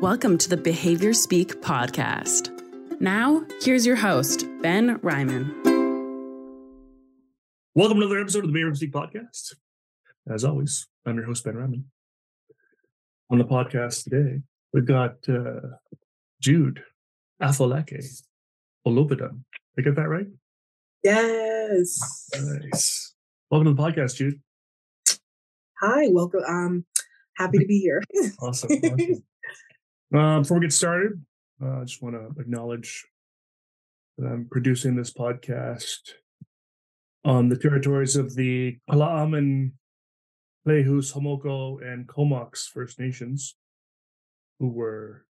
Welcome to the Behavior Speak podcast. Now, here's your host, Ben Ryman. Welcome to another episode of the Behavior Speak podcast. As always, I'm your host, Ben Ryman. On the podcast today, we've got uh, Jude Afolake Olubodun. Did I get that right? Yes. Nice. Welcome to the podcast, Jude. Hi, welcome. Um, happy to be here. Awesome. awesome. Uh, before we get started, uh, I just want to acknowledge that I'm producing this podcast on the territories of the Kala'aman, Lehus, Homoko, and Comox First Nations, who were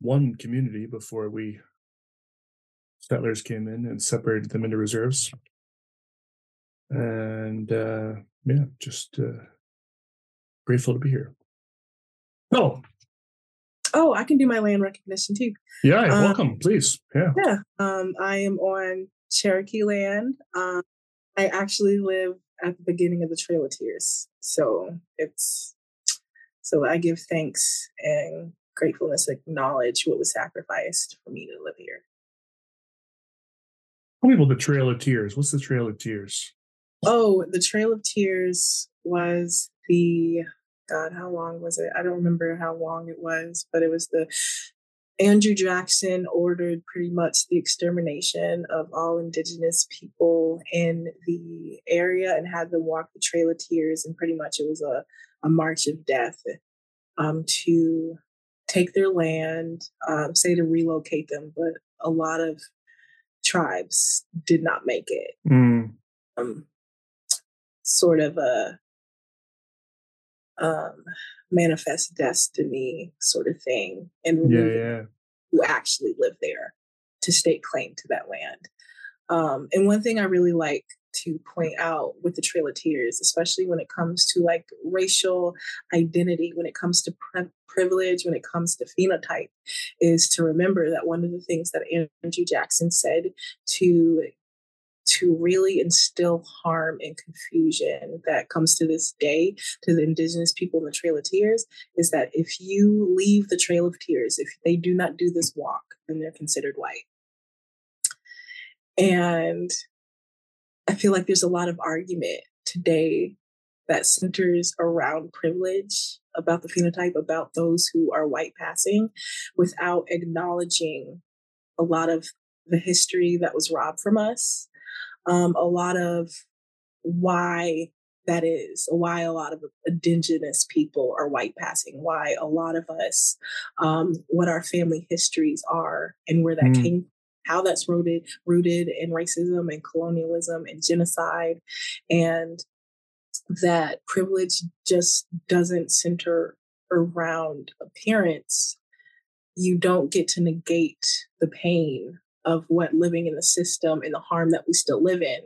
one community before we settlers came in and separated them into reserves. And uh, yeah, just uh, grateful to be here. Oh, Oh, I can do my land recognition too. yeah, Um, welcome, please. Yeah. Yeah. Um, I am on Cherokee land. Um, I actually live at the beginning of the Trail of Tears. So it's so I give thanks and gratefulness, acknowledge what was sacrificed for me to live here. Tell people the Trail of Tears. What's the Trail of Tears? Oh, the Trail of Tears was the God, how long was it? I don't remember how long it was, but it was the Andrew Jackson ordered pretty much the extermination of all indigenous people in the area and had them walk the Trail of Tears. And pretty much it was a, a march of death um, to take their land, um, say to relocate them, but a lot of tribes did not make it Mm, um, sort of a um, manifest destiny sort of thing, and yeah, yeah. who actually live there to stake claim to that land. Um, and one thing I really like to point out with the Trail of Tears, especially when it comes to like racial identity, when it comes to pri- privilege, when it comes to phenotype, is to remember that one of the things that Andrew Jackson said to to really instill harm and confusion that comes to this day to the indigenous people in the Trail of Tears is that if you leave the Trail of Tears, if they do not do this walk, then they're considered white. And I feel like there's a lot of argument today that centers around privilege, about the phenotype, about those who are white passing, without acknowledging a lot of the history that was robbed from us, um, a lot of why that is, why a lot of indigenous people are white passing, why a lot of us, um, what our family histories are, and where that Mm. came, how that's rooted rooted in racism and colonialism and genocide, and that privilege just doesn't center around appearance. You don't get to negate the pain of what living in the system and the harm that we still live in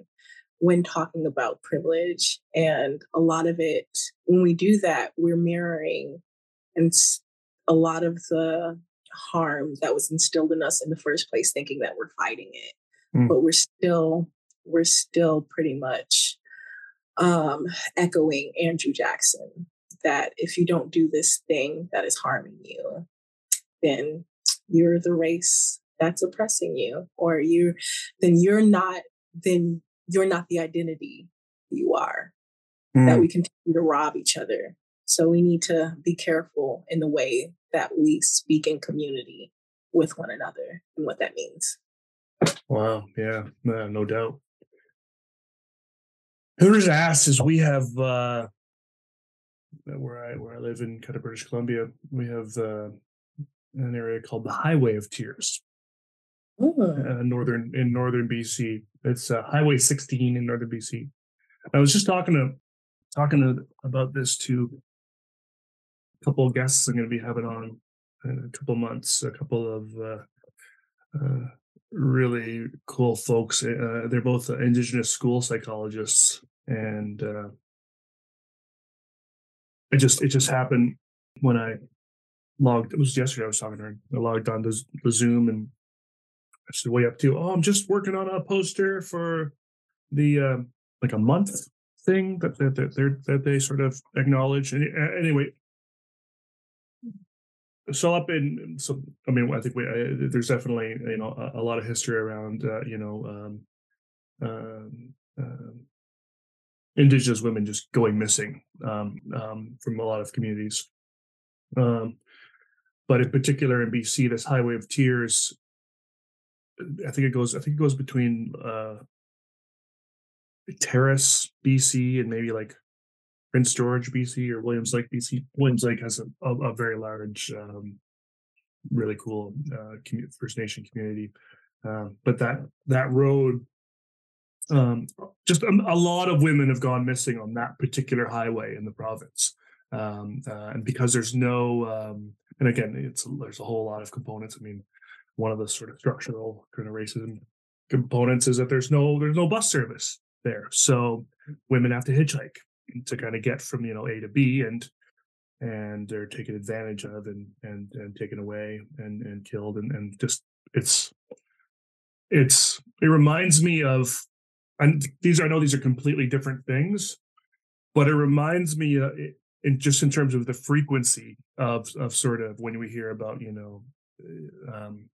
when talking about privilege. And a lot of it, when we do that, we're mirroring and a lot of the harm that was instilled in us in the first place, thinking that we're fighting it. Mm. But we're still, we're still pretty much um, echoing Andrew Jackson that if you don't do this thing that is harming you, then you're the race that's oppressing you, or you, then you're not, then you're not the identity you are. That Mm, we continue to rob each other. So we need to be careful in the way that we speak in community with one another and what that means. Wow. Yeah. No, doubt. Hooters asked is we have uh where I where I live in kind of British Columbia, we have uh an area called the Highway of Tears. Uh, northern in northern BC. It's uh, Highway 16 in northern BC. I was just talking to talking to, about this to a couple of guests I'm going to be having on in a couple months. A couple of uh, uh, really cool folks. Uh, they're both uh, Indigenous school psychologists, and it just it just happened when I logged. It was yesterday. I was talking to her. I logged on the Zoom and I said, "Way up to? Oh, I'm just working on a poster for the uh, like a month thing that that that, they're, that they sort of acknowledge." And anyway, so up in so I mean I think we uh, there's definitely you know a, a lot of history around uh, you know um, um, um, indigenous women just going missing um, from a lot of communities. But in particular in BC, this Highway of Tears, I think it goes. I think it goes between uh, Terrace, BC, and maybe like Prince George, BC, or Williams Lake, BC. Williams Lake has a, a, a very large, um, really cool uh, First Nation community. Um, but that that road, um, just a, a, lot of women have gone missing on that particular highway in the province, um, uh, and because there's no, um, and again, it's there's a whole lot of components. I mean, one of the sort of structural kind of racism components is that there's no there's no bus service there, so women have to hitchhike to kind of get from you know A to B and and they're taken advantage of and and and taken away and and killed and and just it's it's it reminds me of and these I know these are completely different things, but it reminds me uh, in just in terms of the frequency of of sort of when we hear about you know um,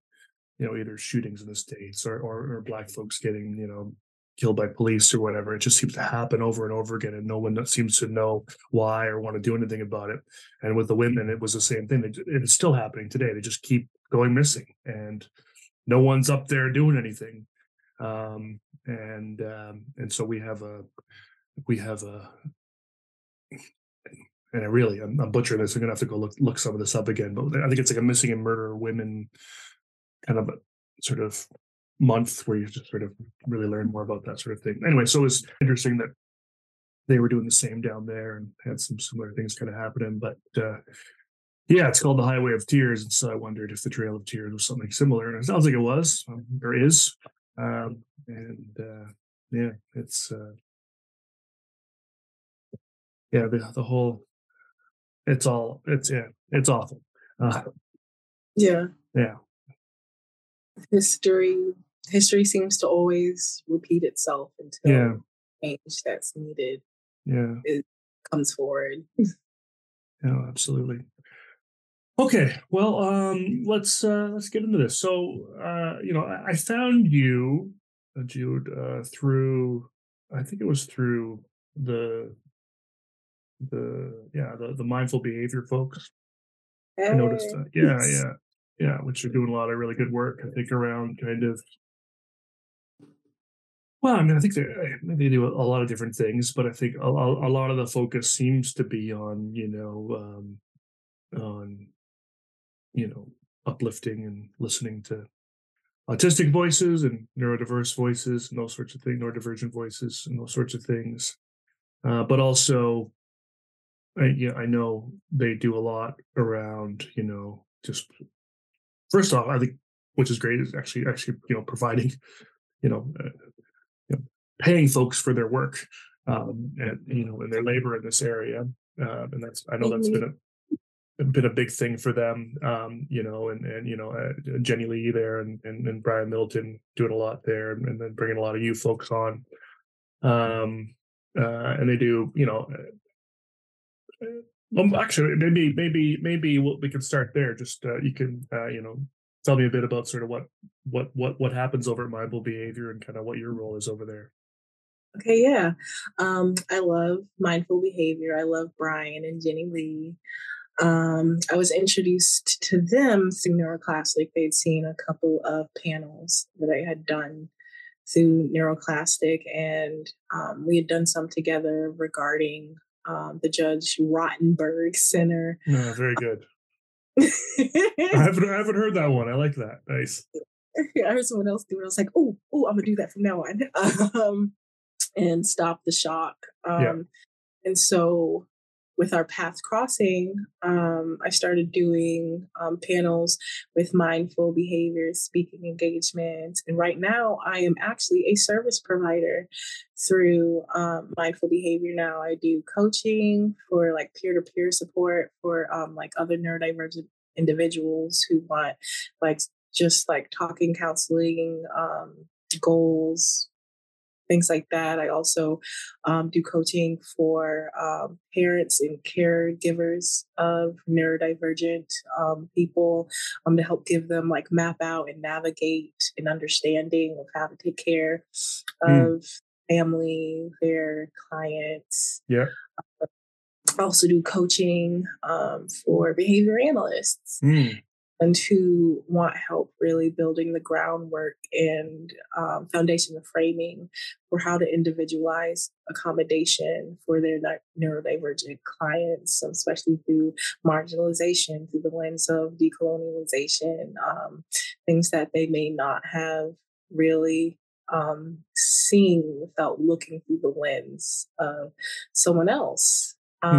you know either shootings in the states or, or or black folks getting you know killed by police or whatever. It just seems to happen over and over again, and no one seems to know why or want to do anything about it. And with the women, it was the same thing. It's still happening today. They just keep going missing, and no one's up there doing anything. Um, and um, and so we have a we have a and I really I'm, I'm butchering this. I'm gonna have to go look look some of this up again. But I think it's like a missing and murder women kind of a, sort of month where you just sort of really learn more about that sort of thing. Anyway, so it was interesting that they were doing the same down there and had some similar things kind of happening. But uh, yeah, it's called the Highway of Tears, and so I wondered if the Trail of Tears was something similar, and it sounds like it was. Um, there is, um, and uh, yeah, it's uh, yeah the the whole it's all it's yeah it's awful. Uh, yeah, yeah. History history seems to always repeat itself until yeah. change that's needed yeah. it comes forward. Yeah absolutely. Okay well um let's uh let's get into this. So uh you know i, I found you uh, jude uh through i think it was through the the yeah the, the mindful behavior folks. Hey. i noticed that. Yeah yeah yeah which are doing a lot of really good work i think around kind of well, I mean, I think they do a lot of different things, but I think a, a lot of the focus seems to be on you know um, on you know uplifting and listening to autistic voices and neurodiverse voices and those sorts of things, neurodivergent voices and those sorts of things. Uh, but also, I, yeah, I know they do a lot around you know just first off, I think which is great is actually actually you know providing you know uh, paying folks for their work um, and you know and their labor in this area uh, and that's i know that's been a been a big thing for them um, you know and and you know uh, jenny lee there and, and, and brian middleton doing a lot there and, and, then bringing a lot of you folks on um, uh, and they do you know uh, well, actually maybe maybe maybe we'll, we can start there just uh, you can uh, you know tell me a bit about sort of what what what what happens over at mindful behavior and kind of what your role is over there Okay, yeah. Um, I love mindful behavior. I love Brian and Jenny Lee. Um, I was introduced to them through Neuroclastic. They'd seen a couple of panels that I had done through Neuroclastic, and um, we had done some together regarding um, the Judge Rotenberg Center. No, very good. I haven't I haven't heard that one. I like that. Nice. I heard someone else do it. I was like, oh, oh, I'm gonna do that from now on. um, and stop the shock. Um, yeah. And so with our path crossing, um, I started doing um, panels with mindful behavior, speaking engagements. And right now, I am actually a service provider through um, mindful behavior. Now, I do coaching for like peer to peer support for um, like other neurodivergent individuals who want like just like talking, counseling, um, goals, things like that. I also um, do coaching for um, parents and caregivers of neurodivergent um, people um, to help give them like map out and navigate an understanding of how to take care mm. of family, their clients. Yeah. I also do coaching um, for behavior analysts. Mm and who want help really building the groundwork and um, foundation of framing for how to individualize accommodation for their neurodivergent clients, especially through marginalization, through the lens of decolonialization, um, things that they may not have really um, seen without looking through the lens of someone else. Hmm.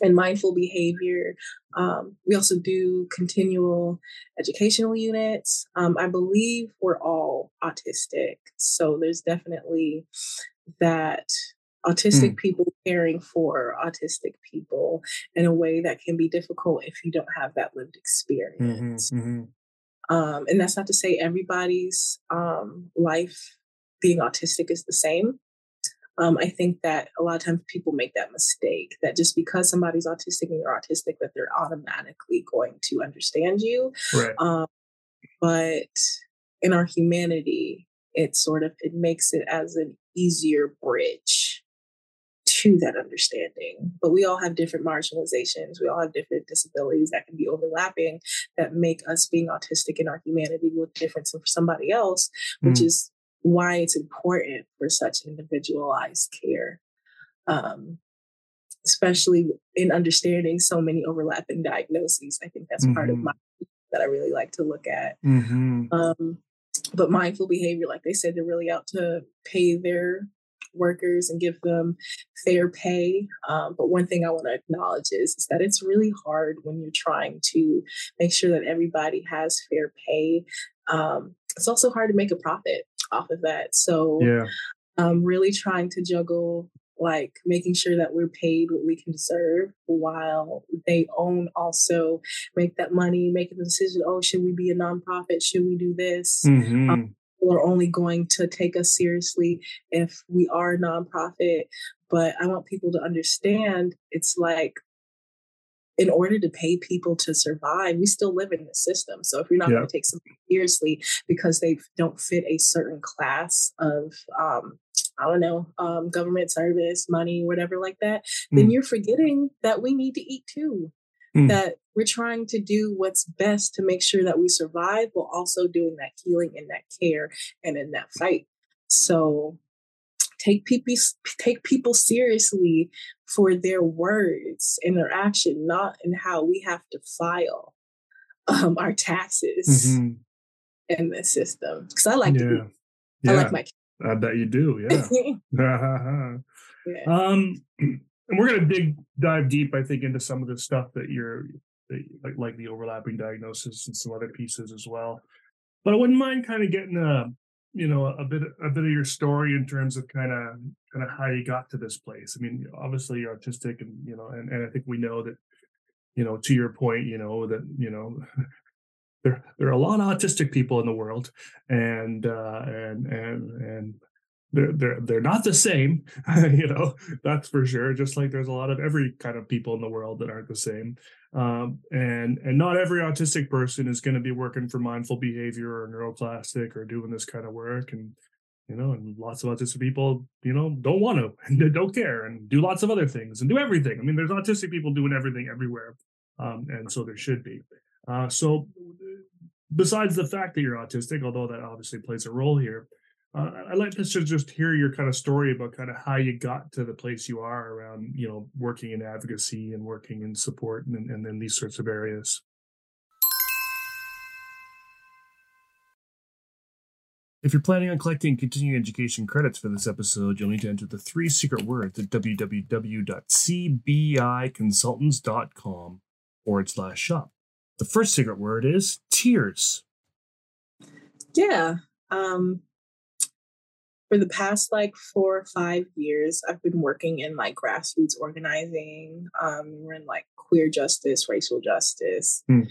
And mindful behavior. Um, we also do continual educational units. Um, I believe we're all autistic. So there's definitely that autistic mm. people caring for autistic people in a way that can be difficult if you don't have that lived experience. Mm-hmm, mm-hmm. Um, and that's not to say everybody's um, life being autistic is the same. Um, I think that a lot of times people make that mistake that just because somebody's autistic and you're autistic, that they're automatically going to understand you. Right. Um, but in our humanity, it sort of it makes it as an easier bridge to that understanding. But we all have different marginalizations. We all have different disabilities that can be overlapping that make us being autistic in our humanity look different from somebody else, which mm. is why it's important for such individualized care, um, especially in understanding so many overlapping diagnoses. I think that's mm-hmm. part of mm-hmm. my that I really like to look at. Mm-hmm. Um, but mindful behavior, like they said, they're really out to pay their workers and give them fair pay. Um, but one thing I want to acknowledge is, is that it's really hard when you're trying to make sure that everybody has fair pay. Um, it's also hard to make a profit off of that. So yeah. um really trying to juggle like making sure that we're paid what we can deserve while they own also make that money, make a decision, oh, should we be a nonprofit? Should we do this? Mm-hmm. Um, are only going to take us seriously if we are a nonprofit. But I want people to understand it's like in order to pay people to survive, we still live in the system. So if you're not yeah. going to take something seriously because they don't fit a certain class of, um, I don't know, um, government service, money, whatever like that, mm. then you're forgetting that we need to eat too. Mm. That we're trying to do what's best to make sure that we survive while also doing that healing and that care and in that fight. So take people take people seriously for their words and their action, not in how we have to file um, our taxes mm-hmm. in the system. Because I like yeah. to, yeah. I like my. I bet you do. Yeah. yeah. Um, and we're gonna dig dive deep, I think, into some of the stuff that you're that, like like the overlapping diagnosis and some other pieces as well. But I wouldn't mind kind of getting a you know a bit a bit of your story in terms of kind of kind of how you got to this place. I mean obviously you're autistic and you know and, and i think we know that you know to your point you know that you know there there are a lot of autistic people in the world and uh and and and they're they're they're not the same you know that's for sure. Just like there's a lot of every kind of people in the world that aren't the same um, and and not every autistic person is going to be working for mindful behavior or NeuroClastic or doing this kind of work and you know and lots of autistic people you know don't want to and don't care and do lots of other things and do everything. I mean there's autistic people doing everything everywhere um, and so there should be. Uh, so besides the fact that you're autistic although that obviously plays a role here uh, I'd like to just hear your kind of story about kind of how you got to the place you are around, you know, working in advocacy and working in support and, and then these sorts of areas. If you're planning on collecting continuing education credits for this episode, you'll need to enter the three secret words at www.cbiconsultants.com forward slash shop. The first secret word is tears. Yeah. Um, for the past like four or five years, I've been working in like grassroots organizing. Um, we're in like queer justice, racial justice. Mm.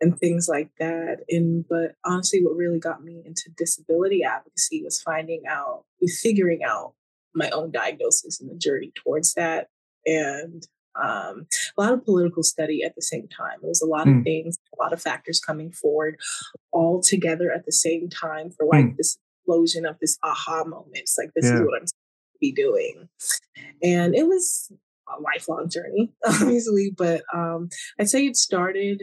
and things like that. And but honestly, what really got me into disability advocacy was finding out, figuring out my own diagnosis and the journey towards that, and um, a lot of political study at the same time. It was a lot mm. of things, a lot of factors coming forward, all together at the same time for like mm. this explosion of this aha moment. It's like this yeah. is what I'm to be doing, and it was a lifelong journey, obviously. But um, I'd say it started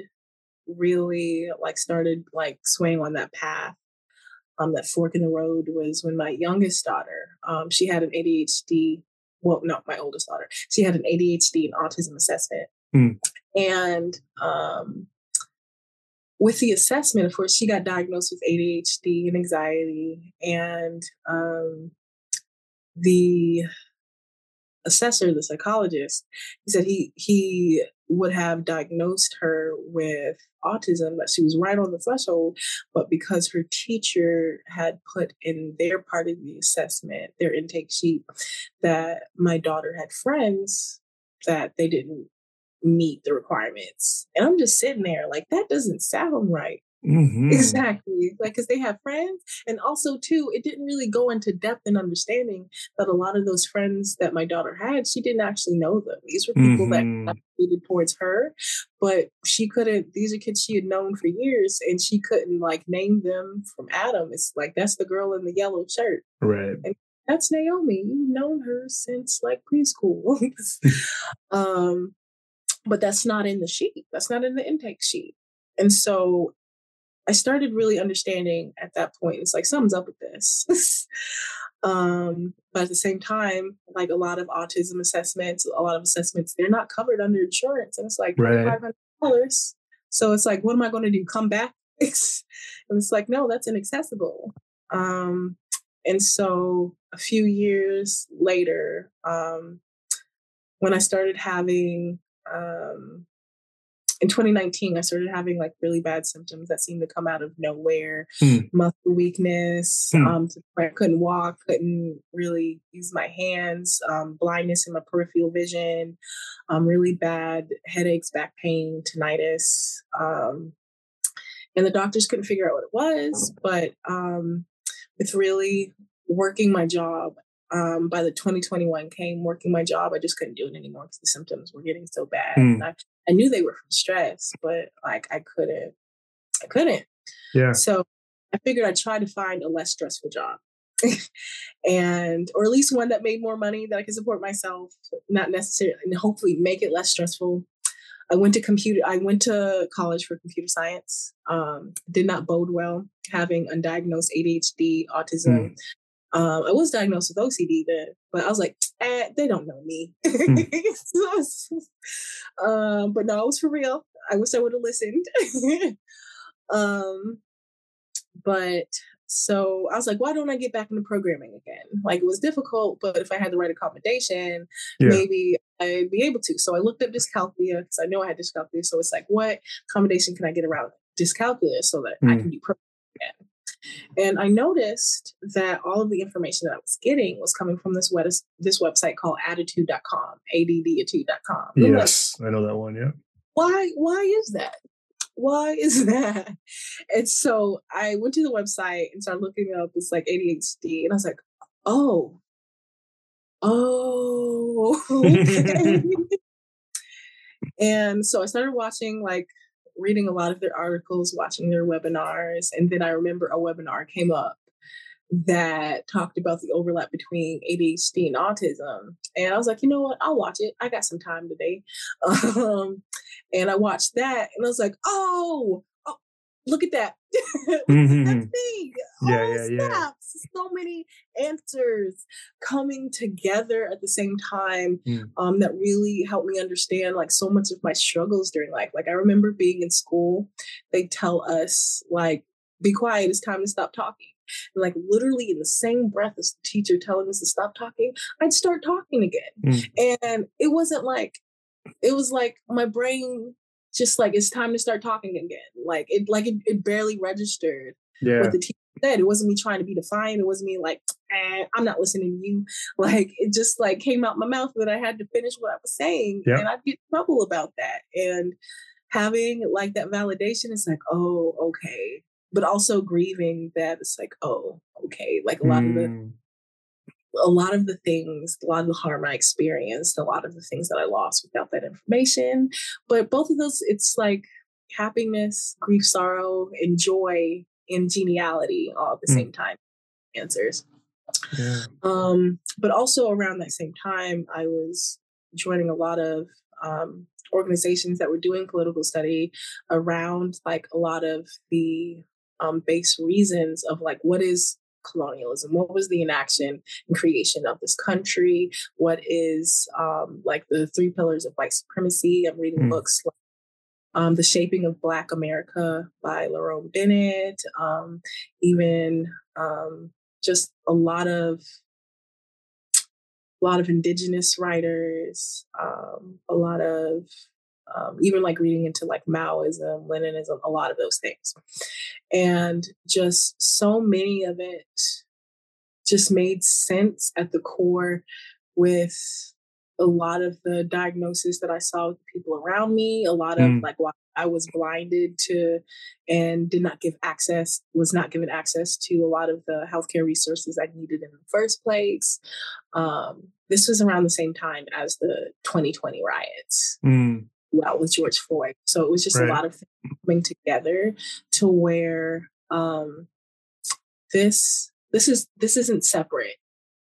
really like started like swaying on that path. Um, that fork in the road was when my youngest daughter, um, she had an ADHD. Well, no, my oldest daughter. She had an ADHD and autism assessment, mm. and um, with the assessment, of course, she got diagnosed with ADHD and anxiety, and um, the assessor, the psychologist, he said he he would have diagnosed her with autism, that she was right on the threshold, but because her teacher had put in their part of the assessment, their intake sheet, that my daughter had friends that they didn't meet the requirements. And I'm just sitting there like that doesn't sound right. Mm-hmm. Exactly. Like, because they have friends. And also, too, it didn't really go into depth and understanding that a lot of those friends that my daughter had, she didn't actually know them. These were people mm-hmm. that gravitated towards her, but she couldn't, these are kids she had known for years and she couldn't like name them from Adam. It's like, that's the girl in the yellow shirt. Right. And that's Naomi. You've known her since like preschool. um, but that's not in the sheet. That's not in the intake sheet. And so I started really understanding at that point, it's like something's up with this. um, but at the same time, like a lot of autism assessments, a lot of assessments, they're not covered under insurance. And it's like right. $500. So it's like, what am I going to do? Come back? and it's like, no, that's inaccessible. Um, and so a few years later, um, when I started having um, in 2019, I started having like really bad symptoms that seemed to come out of nowhere. Mm. Muscle weakness, mm. um, I couldn't walk, couldn't really use my hands, um, blindness in my peripheral vision, um, really bad headaches, back pain, tinnitus. Um, and the doctors couldn't figure out what it was, but um, with really working my job um, by the 2021 came working my job, I just couldn't do it anymore because the symptoms were getting so bad. Mm. And I, I knew they were from stress, but like I couldn't, I couldn't. Yeah. So I figured I'd try to find a less stressful job. and or at least one that made more money that I could support myself, not necessarily and hopefully make it less stressful. I went to computer I went to college for computer science. Um, did not bode well having undiagnosed ADHD, autism, mm. Um, I was diagnosed with OCD then, but I was like, eh, they don't know me. Mm. um, but no, it was for real. I wish I would have listened. um, but so I was like, why don't I get back into programming again? Like it was difficult, but if I had the right accommodation, yeah. maybe I'd be able to. So I looked up dyscalculia because I know I had dyscalculia. So it's like, what accommodation can I get around dyscalculia so that mm. I can do programming again? And I noticed that all of the information that I was getting was coming from this web this website called additude.com, additude.com. Yes, like, I know that one, yeah. Why why is that? Why is that? And so I went to the website and started looking up this like ADHD and I was like, oh, oh, and so I started watching like reading a lot of their articles, watching their webinars. And then I remember a webinar came up that talked about the overlap between ADHD and autism. And I was like, you know what? I'll watch it. I got some time today. Um, and I watched that and I was like, oh, look at that. mm-hmm. That's big. Yeah, oh, yeah, yeah. So many answers coming together at the same time mm. um, that really helped me understand like so much of my struggles during life. Like I remember being in school, they tell us like, be quiet, it's time to stop talking. And like literally in the same breath as the teacher telling us to stop talking, I'd start talking again. Mm. And it wasn't like, it was like my brain just like it's time to start talking again. Like it like it, it barely registered yeah. what the teacher said. It wasn't me trying to be defiant. It wasn't me like, eh, I'm not listening to you. Like it just like came out my mouth that I had to finish what I was saying. Yep. And I'd get trouble about that. And having like that validation is like, oh, okay. But also grieving that it's like, oh, okay. Like a lot mm. of the mm. A lot of the things, a lot of the harm I experienced, a lot of the things that I lost without that information. But both of those, it's like happiness, grief, sorrow, and joy and geniality all at the mm. same time answers. Yeah. Um, but also around that same time, I was joining a lot of um, organizations that were doing political study around like a lot of the um, base reasons of like what is colonialism? What was the inaction and creation of this country? What is um, like the three pillars of white supremacy? I'm reading mm. books like um, the shaping of black america by lerone bennett um, even um, just a lot of a lot of indigenous writers, um, a lot of um, even like reading into like Maoism, Leninism, a lot of those things. And just so many of it just made sense at the core with a lot of the diagnosis that I saw with people around me, a lot of mm. like why I was blinded to and did not give access, was not given access to a lot of the healthcare resources I needed in the first place. Um, this was around the same time as the 2020 riots. Mm. Well, with George Floyd. So it was just right. a lot of things coming together to where um, this this is this isn't separate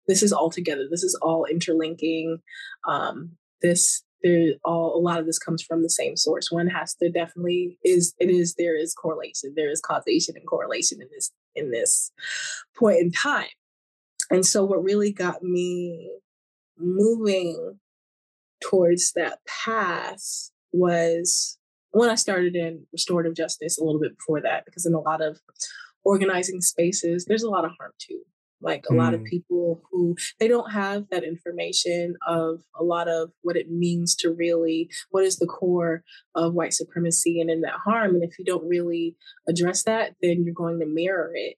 this is all together. This is all interlinking. Um, this there all a lot of this comes from the same source. One has to definitely is it is there is correlation. There is causation and correlation in this in this point in time. And so what really got me moving towards that path was when I started in restorative justice a little bit before that, because in a lot of organizing spaces, there's a lot of harm too like a mm. lot of mm. people who they don't have that information of a lot of what it means to really what is the core of white supremacy and in that harm and if you don't really address that then you're going to mirror it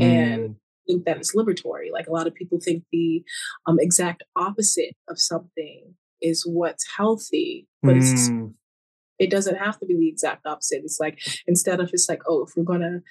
mm. and think that it's liberatory like a lot of people think the um, exact opposite of something is what's healthy but mm. it's it doesn't have to be the exact opposite. It's like instead of it's like, oh, if we're gonna,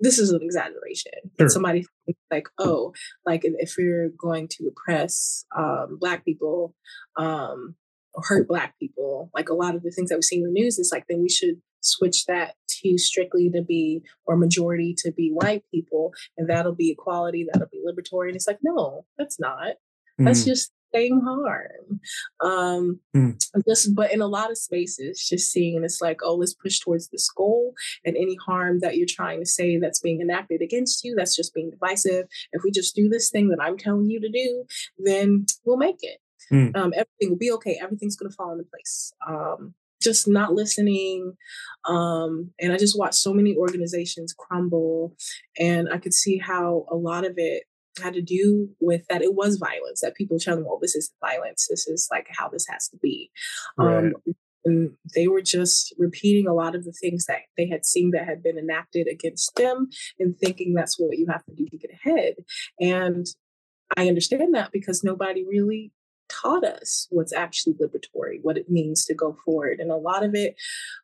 this is an exaggeration. Sure. Somebody like, oh, like if we're going to oppress um, black people um, or hurt black people, like a lot of the things that we see in the news, is like then we should switch that to strictly to be or majority to be white people, and that'll be equality, that'll be liberatory. And it's like, no, that's not. That's mm. just same harm. Um, mm. Just, but in a lot of spaces, just seeing it's like, oh, let's push towards this goal, and any harm that you're trying to say that's being enacted against you, that's just being divisive. If we just do this thing that I'm telling you to do, then we'll make it. Mm. Um, everything will be okay. Everything's going to fall into place. Um, just not listening. Um, and I just watched so many organizations crumble, and I could see how a lot of it had to do with that it was violence that people telling well this is violence this is like how this has to be. Right. um, and they were just repeating a lot of the things that they had seen that had been enacted against them and thinking that's what you have to do to get ahead. And i understand that because nobody really taught us what's actually liberatory what it means to go forward and a lot of it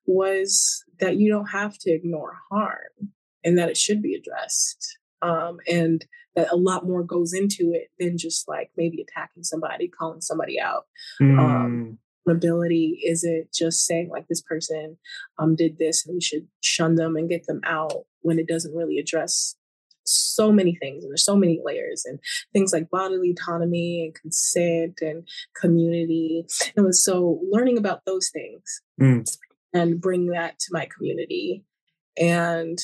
was that you don't have to ignore harm and that it should be addressed um, and that a lot more goes into it than just like maybe attacking somebody, calling somebody out. Mm. Um, ability isn't just saying like this person um, did this and we should shun them and get them out when it doesn't really address so many things and there's so many layers and things like bodily autonomy and consent and community and so learning about those things mm. and bring that to my community and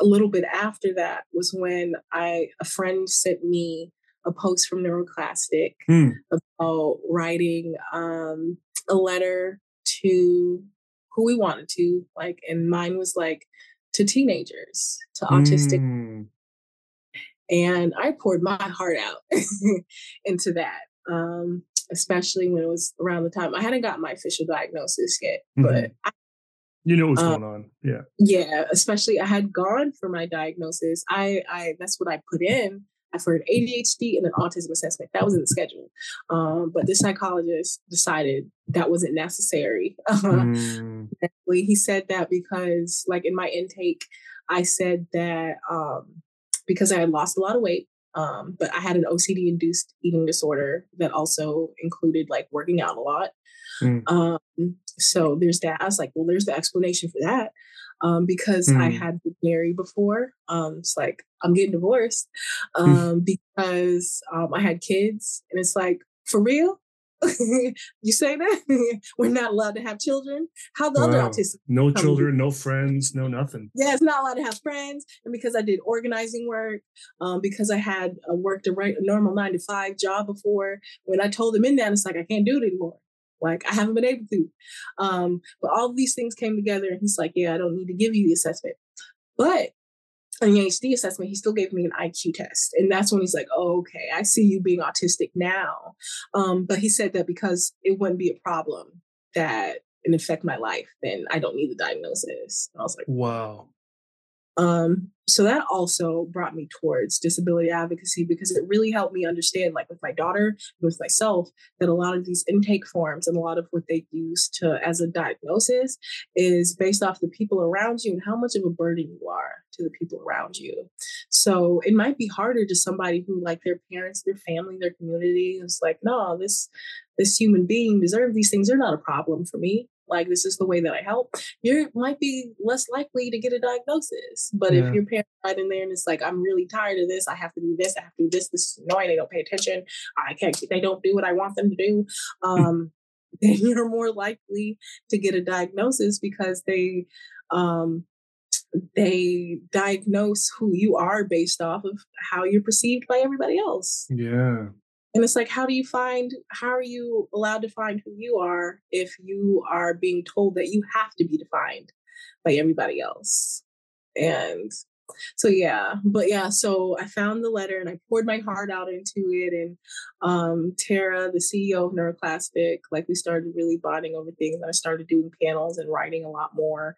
a little bit after that was when I a friend sent me a post from Neuroclastic mm. about writing um, a letter to who we wanted to, like, and mine was like to teenagers, to autistic. Mm. And I poured my heart out into that, um, especially when it was around the time I hadn't got my official diagnosis yet, mm-hmm. but I you know what's um, going on yeah yeah especially i had gone for my diagnosis i i that's what i put in I for an ADHD and an autism assessment. That was in the schedule. Um, but the psychologist decided that wasn't necessary. Mm. he said that because, like, in my intake, I said that um, because I had lost a lot of weight, um, but I had an OCD induced eating disorder that also included like working out a lot. Mm. Um, so there's that. I was like, well, there's the explanation for that. Um, because mm. I had been married before. Um, it's like I'm getting divorced um, because um, I had kids, and it's like for real. you say that we're not allowed to have children. How the wow. other autistic? No children, no friends, no nothing. Yeah, it's not allowed to have friends. And because I did organizing work, um, because I had uh, worked a, right, a normal nine to five job before, when I told them in that, it's like I can't do it anymore. Like I haven't been able to. Um, but all these things came together, and he's like, "Yeah, I don't need to give you the assessment." But on the HD assessment, he still gave me an IQ test. And that's when he's like, oh, okay, I see you being autistic now. Um, but he said that because it wouldn't be a problem that it affect my life, then I don't need the diagnosis. And I was like, wow. Um, so that also brought me towards disability advocacy because it really helped me understand, like with my daughter, with myself, that a lot of these intake forms and a lot of what they use to as a diagnosis is based off the people around you and how much of a burden you are to the people around you. So it might be harder to somebody who like their parents, their family, their community is like, no, this this human being deserves these things. They're not a problem for me like this is the way that I help, you might be less likely to get a diagnosis. But yeah. if your parents right in there and it's like, I'm really tired of this, I have to do this, I have to do this, this is annoying, they don't pay attention, I can't they don't do what I want them to do. Um, then you're more likely to get a diagnosis because they um they diagnose who you are based off of how you're perceived by everybody else. Yeah. And it's like, how do you find, how are you allowed to find who you are if you are being told that you have to be defined by everybody else? And so yeah but yeah so i found the letter and i poured my heart out into it and um tara the ceo of neuroclastic like we started really bonding over things i started doing panels and writing a lot more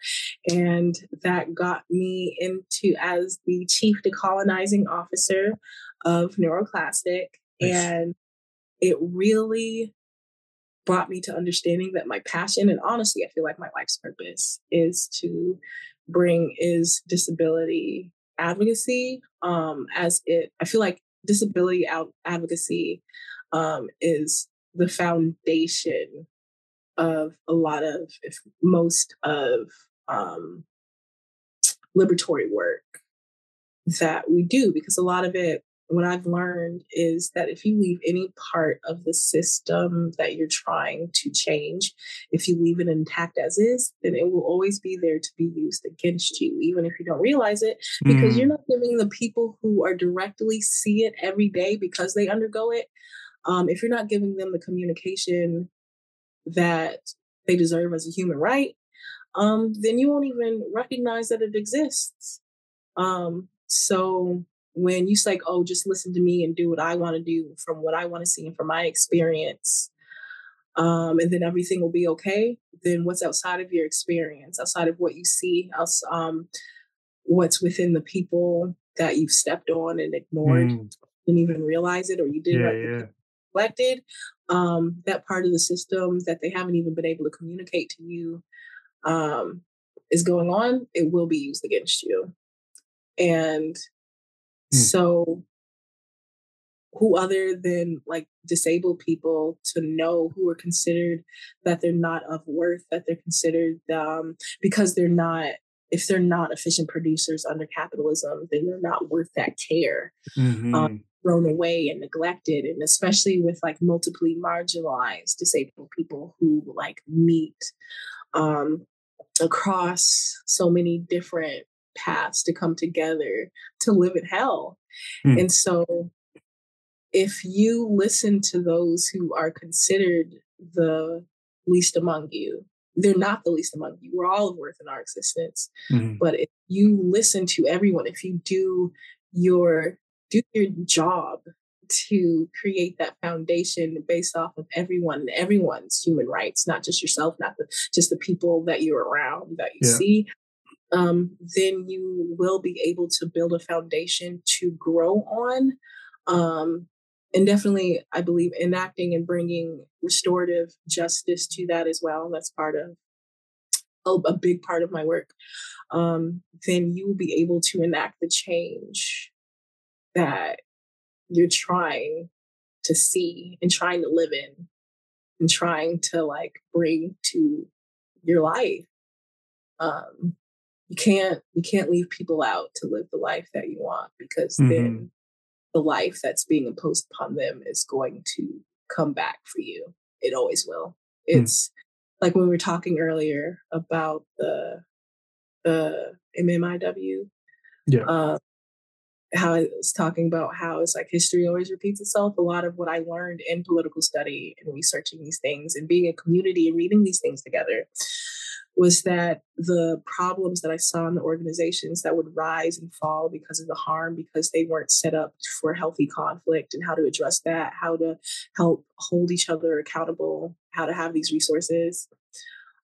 and that got me into as the chief decolonizing officer of neuroclastic and it really brought me to understanding that my passion and honestly, I feel like my life's purpose is to bring is disability advocacy um, as it, I feel like disability out advocacy um, is the foundation of a lot of, if most of um, liberatory work that we do, because a lot of it what I've learned is that if you leave any part of the system that you're trying to change, if you leave it intact as is, then it will always be there to be used against you, even if you don't realize it, because mm. you're not giving the people who are directly see it every day because they undergo it. Um, if you're not giving them the communication that they deserve as a human right, um, then you won't even recognize that it exists. Um, so when you say, oh, just listen to me and do what I want to do from what I want to see and from my experience, um, and then everything will be okay, then what's outside of your experience, outside of what you see, else, um, what's within the people that you've stepped on and ignored, mm. didn't even realize it, or you didn't yeah, yeah. neglected, um, that part of the system that they haven't even been able to communicate to you um, is going on, it will be used against you. And Hmm. So, who other than like disabled people to know who are considered that they're not of worth, that they're considered um, because they're not, if they're not efficient producers under capitalism, then they're not worth that care. Um, mm-hmm. Um, thrown away and neglected and especially with like multiply marginalized disabled people who like meet um, across so many different paths to come together to live in hell. Mm. And so if you listen to those who are considered the least among you, they're not the least among you. We're all of worth in our existence. Mm. But if you listen to everyone, if you do your do your job to create that foundation based off of everyone everyone's human rights not just yourself not the, just the people that you're around that you yeah. see um, then you will be able to build a foundation to grow on Um, and definitely, I believe enacting and bringing restorative justice to that as well. That's part of a, a big part of my work. Um, then you will be able to enact the change that you're trying to see and trying to live in and trying to like bring to your life. Um, you can't you can't leave people out to live the life that you want because mm-hmm. then the life that's being imposed upon them is going to come back for you. It always will. Hmm. It's mm. like when we were talking earlier about the the MMIW. Yeah. Uh, how I was talking about how it's like history always repeats itself. A lot of what I learned in political study and researching these things and being a community and reading these things together was that the problems that I saw in the organizations that would rise and fall because of the harm, because they weren't set up for healthy conflict and how to address that, how to help hold each other accountable, how to have these resources.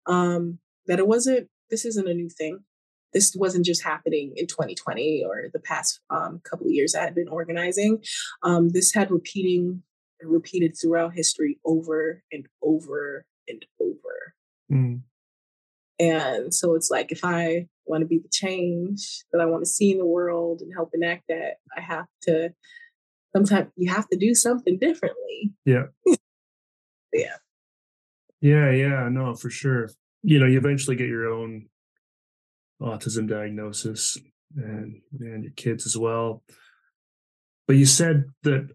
Um, that it wasn't, this isn't a new thing. This wasn't just happening in 2020 or the past um, couple of years I had been organizing. Um, this had repeating, repeated throughout history over and over and over. Mm. And so it's like if I want to be the change that I want to see in the world and help enact that, I have to sometimes you have to do something differently. Yeah. yeah. Yeah, yeah, no, for sure. You know, you eventually get your own autism diagnosis and and your kids as well. But you said that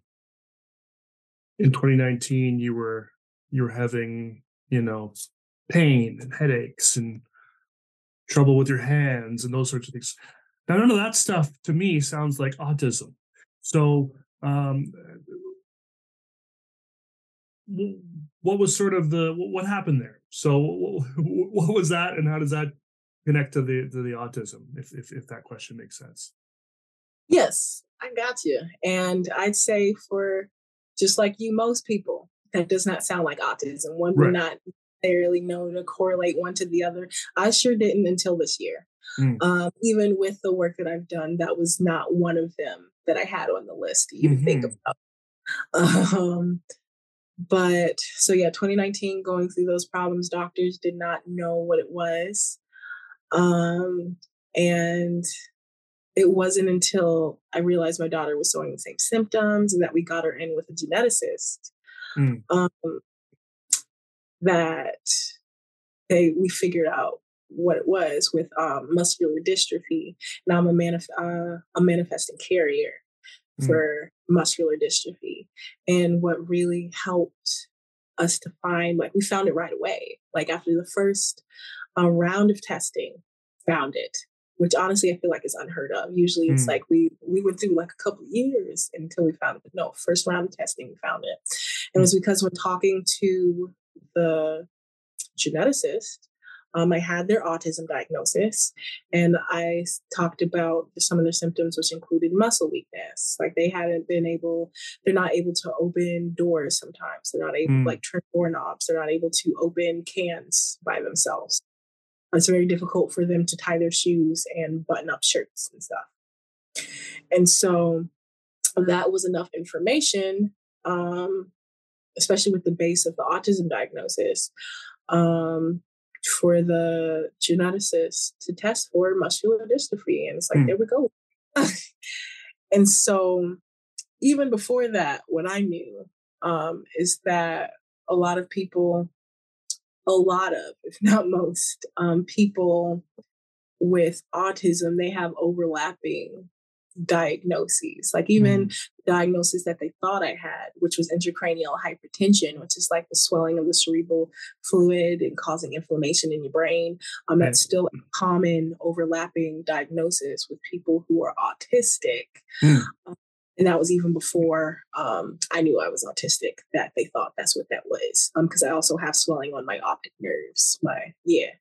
in 2019 you were you were having, you know, pain and headaches and trouble with your hands and those sorts of things. Now, none of that stuff to me sounds like autism. So, um, what was sort of the what happened there? So, what was that, and how does that connect to the to the autism? If if, if that question makes sense. Yes, I got you. And I'd say for just like you, most people, that does not sound like autism. One right. would not necessarily know to correlate one to the other. I sure didn't until this year. Mm. Um, even with the work that I've done, that was not one of them that I had on the list to even mm-hmm. think about. Um, but so yeah, 2019, going through those problems, doctors did not know what it was. Um, and it wasn't until I realized my daughter was showing the same symptoms and that we got her in with a geneticist mm. um, that they we figured out what it was with um, muscular dystrophy. Now I'm a, manif- uh, a manifesting carrier mm. for muscular dystrophy. And what really helped us to find, like, we found it right away. Like, after the first uh, round of testing, found it. Which honestly, I feel like is unheard of. Usually, it's mm. like we we went through like a couple years until we found it. But no, first round of testing, we found it. And it was because when talking to the geneticist, um, I had their autism diagnosis, and I talked about some of their symptoms, which included muscle weakness. Like they hadn't been able, they're not able to open doors sometimes. They're not able, mm. like turn doorknobs. They're not able to open cans by themselves. It's very difficult for them to tie their shoes and button up shirts and stuff. And so that was enough information um, especially with the base of the autism diagnosis, um, for the geneticist to test for muscular dystrophy. And it's like, mm. there we go. and so, even before that, what I knew um, is that a lot of people, a lot of, if not most, um, people with autism, they have overlapping diagnoses, like even mm. diagnosis that they thought I had, which was intracranial hypertension, which is like the swelling of the cerebral fluid and causing inflammation in your brain. Um, that's still a common overlapping diagnosis with people who are autistic. Mm. Um, and that was even before um, I knew I was autistic. That they thought that's what that was. Because um, I also have swelling on my optic nerves. My yeah,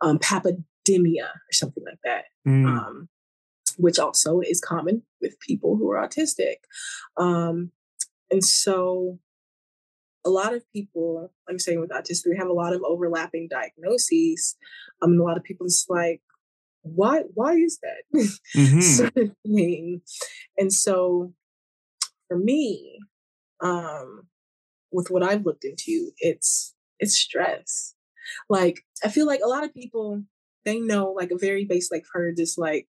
um, papidemia or something like that. Mm. Which also is common with people who are autistic. Um, and so a lot of people, I'm saying with autistic, we have a lot of overlapping diagnoses. Um, and a lot of people is like, why, why is that? Mm-hmm. sort of thing. And so for me, um, with what I've looked into, it's it's stress. Like I feel like a lot of people they know like a very base like heard this like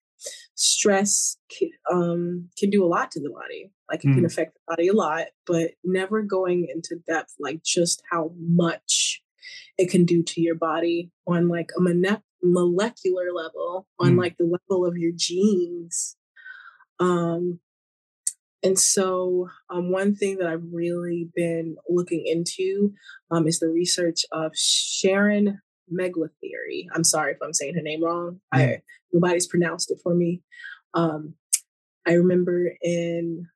stress can, um, can do a lot to the body. Like it mm. can affect the body a lot, but never going into depth, like just how much it can do to your body on like a mone- molecular level, on mm. like the level of your genes. Um, and so, um, one thing that I've really been looking into um, is the research of Sharon Meglathery. I'm sorry if I'm saying her name wrong. I nobody's pronounced it for me. Um, I remember in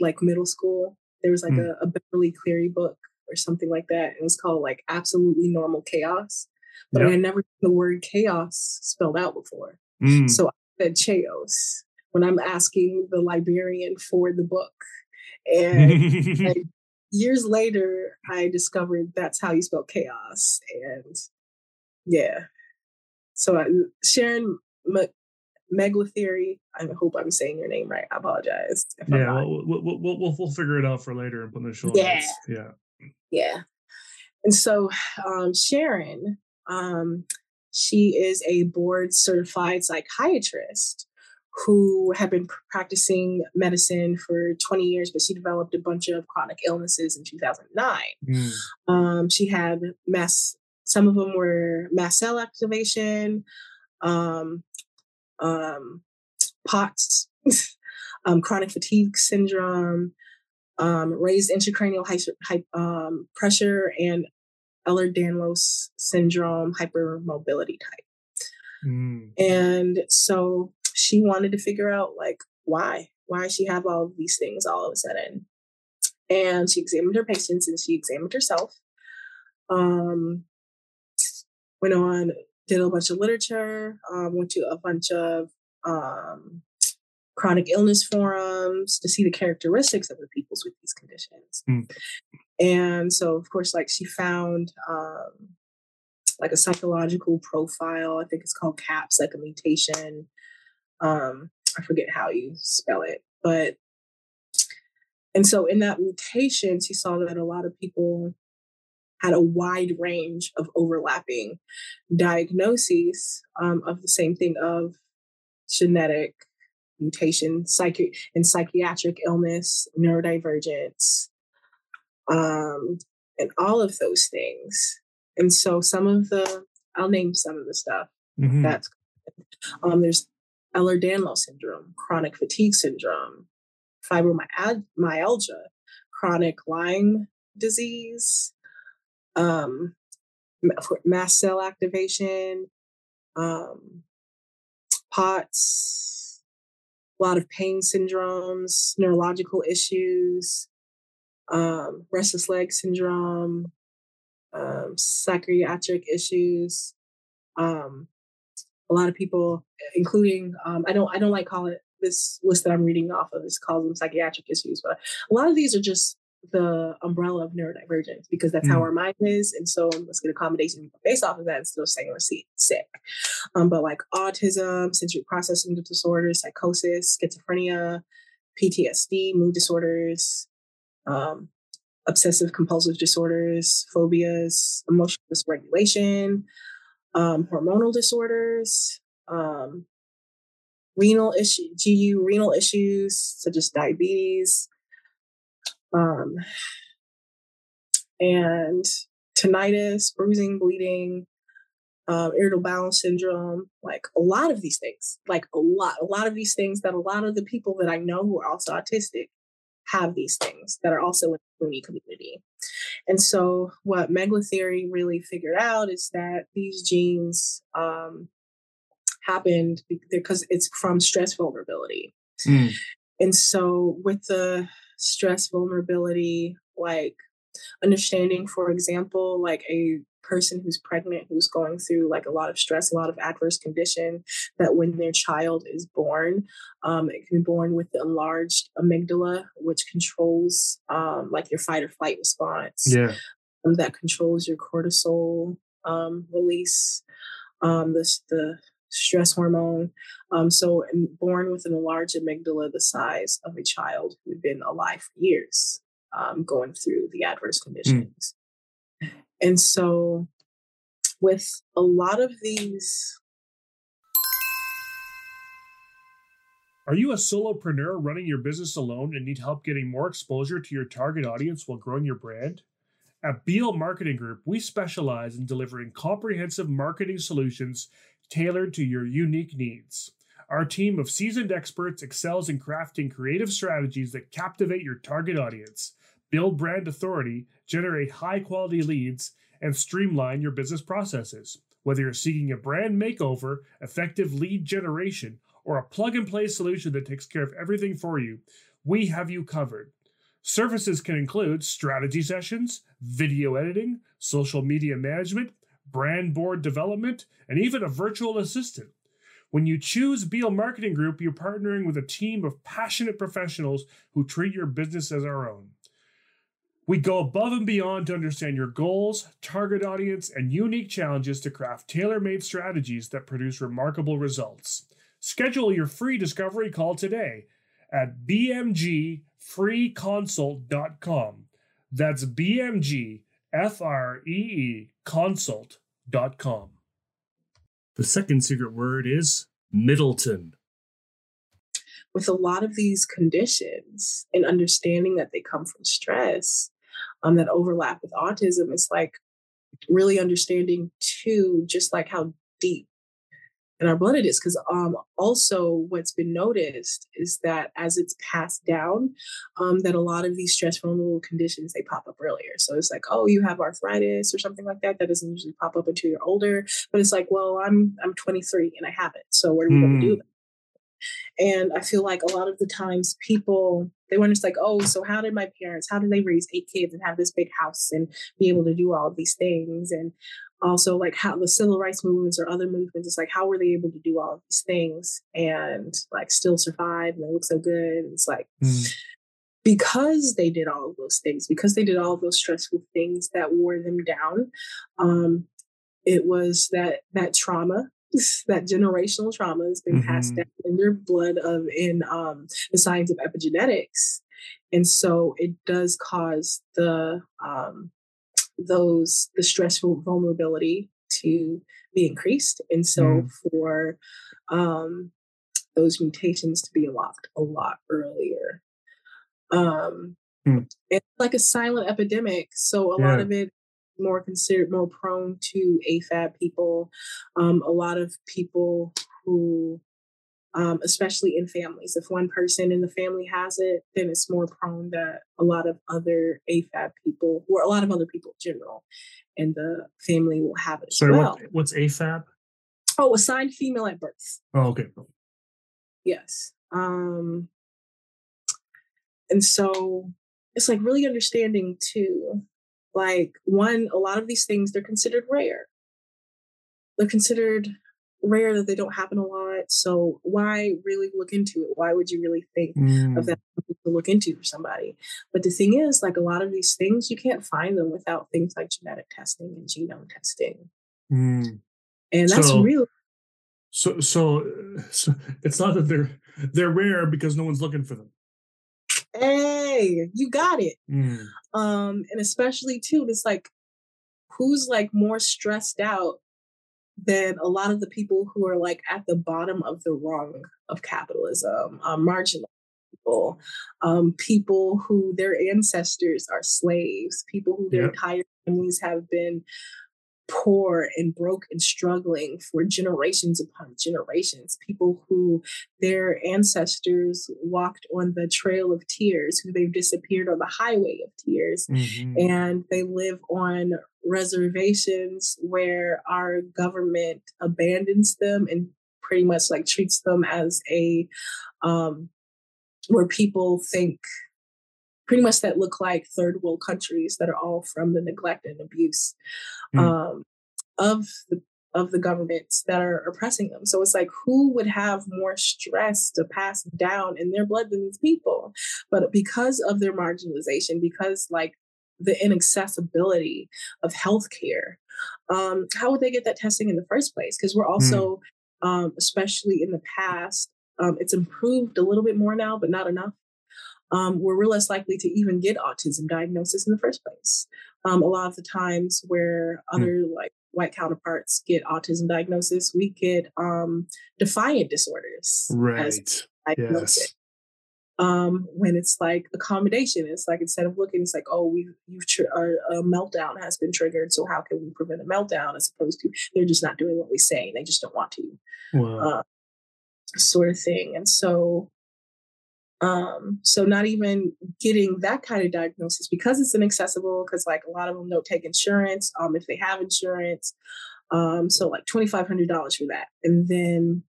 like middle school, there was like mm. a, a, Beverly Cleary book or something like that. It was called like Absolutely Normal Chaos. But yep. I never the word chaos spelled out before. Mm. So I said chaos when I'm asking the librarian for the book. And years later, I discovered that's how you spell chaos. And yeah. So uh, Sharon M- Meglathery, I hope I'm saying your name right. I apologize. yeah, we'll, we'll, we'll, we'll, figure it out for later and put in the show yeah. notes. Yeah. Yeah. And so um, Sharon, um, she is a board certified psychiatrist who had been practicing medicine for 20 years, but she developed a bunch of chronic illnesses in 2009. Mm. Um, she had mass, some of them were mast cell activation, um, um, POTS, um, chronic fatigue syndrome, um, raised intracranial hy- um, pressure, and Ehlers-Danlos syndrome hypermobility type. Mm. And so she wanted to figure out like why why she have all of these things all of a sudden. And she examined her patients and she examined herself um went on did a bunch of literature um, went to a bunch of um, chronic illness forums to see the characteristics of the peoples with these conditions. Mm. and so of course like she found um, like a psychological profile i think it's called caps like a mutation um, I forget how you spell it, but and so in that mutation, she saw that a lot of people had a wide range of overlapping diagnoses um, of the same thing of genetic mutation, psychic and psychiatric illness, neurodivergence, um, and all of those things. And so some of the, I'll name some of the stuff mm-hmm. that's um, there's Ehlers-Danlos syndrome, chronic fatigue syndrome, fibromyalgia, chronic Lyme disease, um, mast cell activation, um, POTS, a lot of pain syndromes, neurological issues, um, restless leg syndrome, um, psychiatric issues, um, a lot of people, including um, I don't I don't like call it this list that I'm reading off of is calls them psychiatric issues, but a lot of these are just the umbrella of neurodivergence because that's mm. how our mind is, and so let's get accommodation based off of that instead of saying we're sick. Um, but like autism, sensory processing disorders, psychosis, schizophrenia, PTSD, mood disorders, um, obsessive compulsive disorders, phobias, emotional dysregulation, um, hormonal disorders, um, renal issue, GU renal issues such as diabetes, um, and tinnitus, bruising, bleeding, um, irritable bowel syndrome, like a lot of these things, like a lot, a lot of these things that a lot of the people that I know who are also autistic have these things that are also in the community. And so, what Meglathery really figured out is that these genes um, happened because it's from stress vulnerability. Mm. And so, with the stress vulnerability, like understanding, for example, like a person who's pregnant who's going through like a lot of stress a lot of adverse condition that when their child is born um, it can be born with the enlarged amygdala which controls um, like your fight or flight response yeah um, that controls your cortisol um, release um, this the stress hormone. Um, so, born with an enlarged amygdala the size of a child who'd been alive for years, um, going through the adverse hmm. conditions. And so, with a lot of these. Are you a solopreneur running your business alone and need help getting more exposure to your target audience while growing your brand? At Beal Marketing Group, we specialize in delivering comprehensive marketing solutions tailored to your unique needs. Our team of seasoned experts excels in crafting creative strategies that captivate your target audience, build brand authority, generate high quality leads, and streamline your business processes. Whether you're seeking a brand makeover, effective lead generation, or a plug and play solution that takes care of everything for you, we have you covered. Services can include strategy sessions, video editing, social media management, brand board development, and even a virtual assistant. When you choose Beal Marketing Group, you're partnering with a team of passionate professionals who treat your business as our own. We go above and beyond to understand your goals, target audience, and unique challenges to craft tailor made strategies that produce remarkable results. Schedule your free discovery call today at bmgfreeconsult.com. That's BMG F R E E consult.com. The second secret word is Middleton. With a lot of these conditions and understanding that they come from stress um, that overlap with autism, it's like really understanding too, just like how deep in our blood it is because um, also what's been noticed is that as it's passed down um, that a lot of these stress vulnerable conditions they pop up earlier so it's like oh you have arthritis or something like that that doesn't usually pop up until you're older but it's like well i'm i'm 23 and i have it so what are we mm. going to do and I feel like a lot of the times people they were just like, oh, so how did my parents, how did they raise eight kids and have this big house and be able to do all these things? And also like how the civil rights movements or other movements it's like how were they able to do all of these things and like still survive and they look so good it's like mm. because they did all of those things because they did all of those stressful things that wore them down um it was that that trauma that generational trauma has been mm-hmm. passed down in their blood of in um the science of epigenetics and so it does cause the um those the stressful vulnerability to be increased and so mm. for um, those mutations to be unlocked a lot earlier um, mm. it's like a silent epidemic so a yeah. lot of it more considered more prone to afab people um, a lot of people who um, especially in families. If one person in the family has it, then it's more prone that a lot of other AFAB people, or a lot of other people in general, in the family will have it Sorry, well. What, what's AFAB? Oh, assigned female at birth. Oh, okay. Yes. Um, and so it's like really understanding too, like one, a lot of these things, they're considered rare. They're considered rare that they don't happen a lot. So why really look into it? Why would you really think mm. of that to look into for somebody? But the thing is, like a lot of these things, you can't find them without things like genetic testing and genome testing. Mm. And that's so, real. So, so, so it's not that they're they're rare because no one's looking for them. Hey, you got it. Mm. Um, and especially too, it's like who's like more stressed out than a lot of the people who are like at the bottom of the rung of capitalism, um, marginalized people, um, people who their ancestors are slaves, people who their yep. entire families have been poor and broke and struggling for generations upon generations. People who their ancestors walked on the trail of tears, who they've disappeared on the highway of tears, mm-hmm. and they live on reservations where our government abandons them and pretty much like treats them as a um, where people think pretty much that look like third world countries that are all from the neglect and abuse mm. um, of the of the governments that are oppressing them. So it's like, who would have more stress to pass down in their blood than these people? But because of their marginalization, because like the inaccessibility of healthcare, um, how would they get that testing in the first place? Because we're hmm. also mm um, especially in the past. Um, it's improved a little bit more now, but not enough. Um, where we're less likely to even get autism diagnosis in the first place. Um, a lot of the times where hmm. other mm. like white counterparts get autism diagnosis, we get um, defiant disorders. Right. Yes. Um, when it's like accommodation, it's like instead of looking, it's like, oh, we you've tr- a, a, meltdown has been triggered, so how can we prevent a meltdown? As opposed to they're just not doing what we say, they just don't want to, wow. uh, sort of thing. And so, um, so not even getting that kind of diagnosis because it's inaccessible. Because like a lot of them don't take insurance, um, if they have insurance, um, so like twenty five hundred dollars for that, and then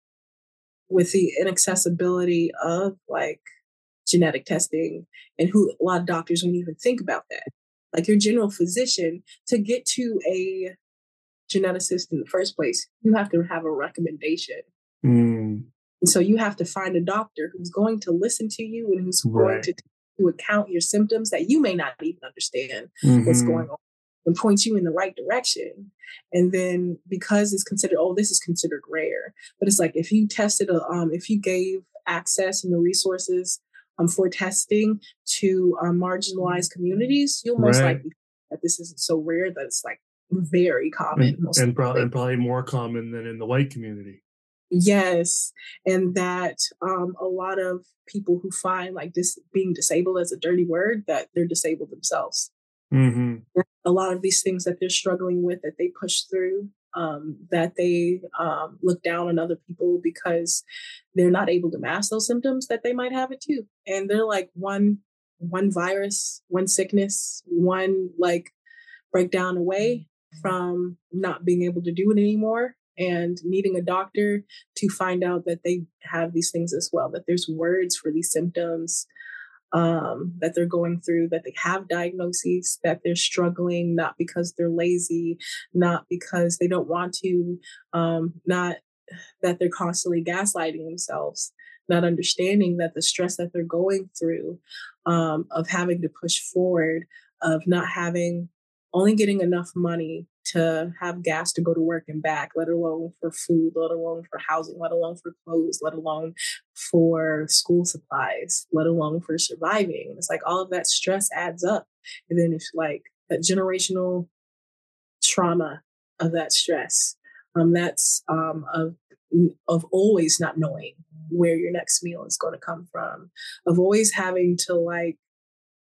with the inaccessibility of like genetic testing and who a lot of doctors won't even think about that. Like your general physician, to get to a geneticist in the first place, you have to have a recommendation. Mm. And so you have to find a doctor who's going to listen to you and who's right. going to take into account your symptoms that you may not even understand mm-hmm. what's going on and point you in the right direction. And then because it's considered, oh, this is considered rare, but it's like if you tested, a, um, if you gave access and the resources um, for testing to um, marginalized communities, you'll most right. likely that this isn't so rare that it's like very common. And, and, pro- and, probably more common than in the white community. Yes. And that um, a lot of people who find like this being disabled as a dirty word, that they're disabled themselves. Mm-hmm. A lot of these things that they're struggling with that they push through um, that they um, look down on other people because they're not able to mask those symptoms that they might have it too and they're like one one virus one sickness one like breakdown away from not being able to do it anymore and needing a doctor to find out that they have these things as well that there's words for these symptoms um, that they're going through, that they have diagnoses, that they're struggling, not because they're lazy, not because they don't want to, um, not that they're constantly gaslighting themselves, not understanding that the stress that they're going through um, of having to push forward, of not having only getting enough money to have gas to go to work and back, let alone for food, let alone for housing, let alone for clothes, let alone for school supplies, let alone for surviving. It's like all of that stress adds up. And then it's like that generational trauma of that stress. Um, that's um, of of always not knowing where your next meal is going to come from, of always having to like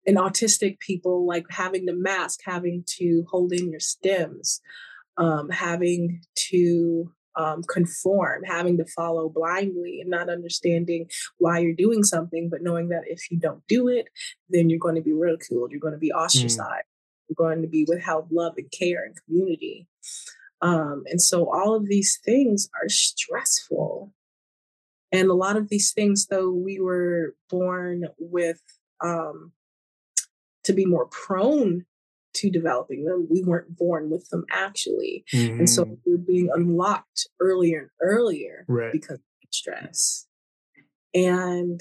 and autistic people like having to mask, having to hold in your stems, um, having to um, conform, having to follow blindly and not understanding why you're doing something, but knowing that if you don't do it, then you're going to be ridiculed, you're going to be mm. ostracized, mm. you're going to be withheld love and care and community. Um, and so all of these things are stressful. And a lot of these things, though we were born with um, to be more prone to developing them. We weren't born with them actually. Mm-hmm. And so mm-hmm. we're being unlocked earlier and earlier right. because of stress. And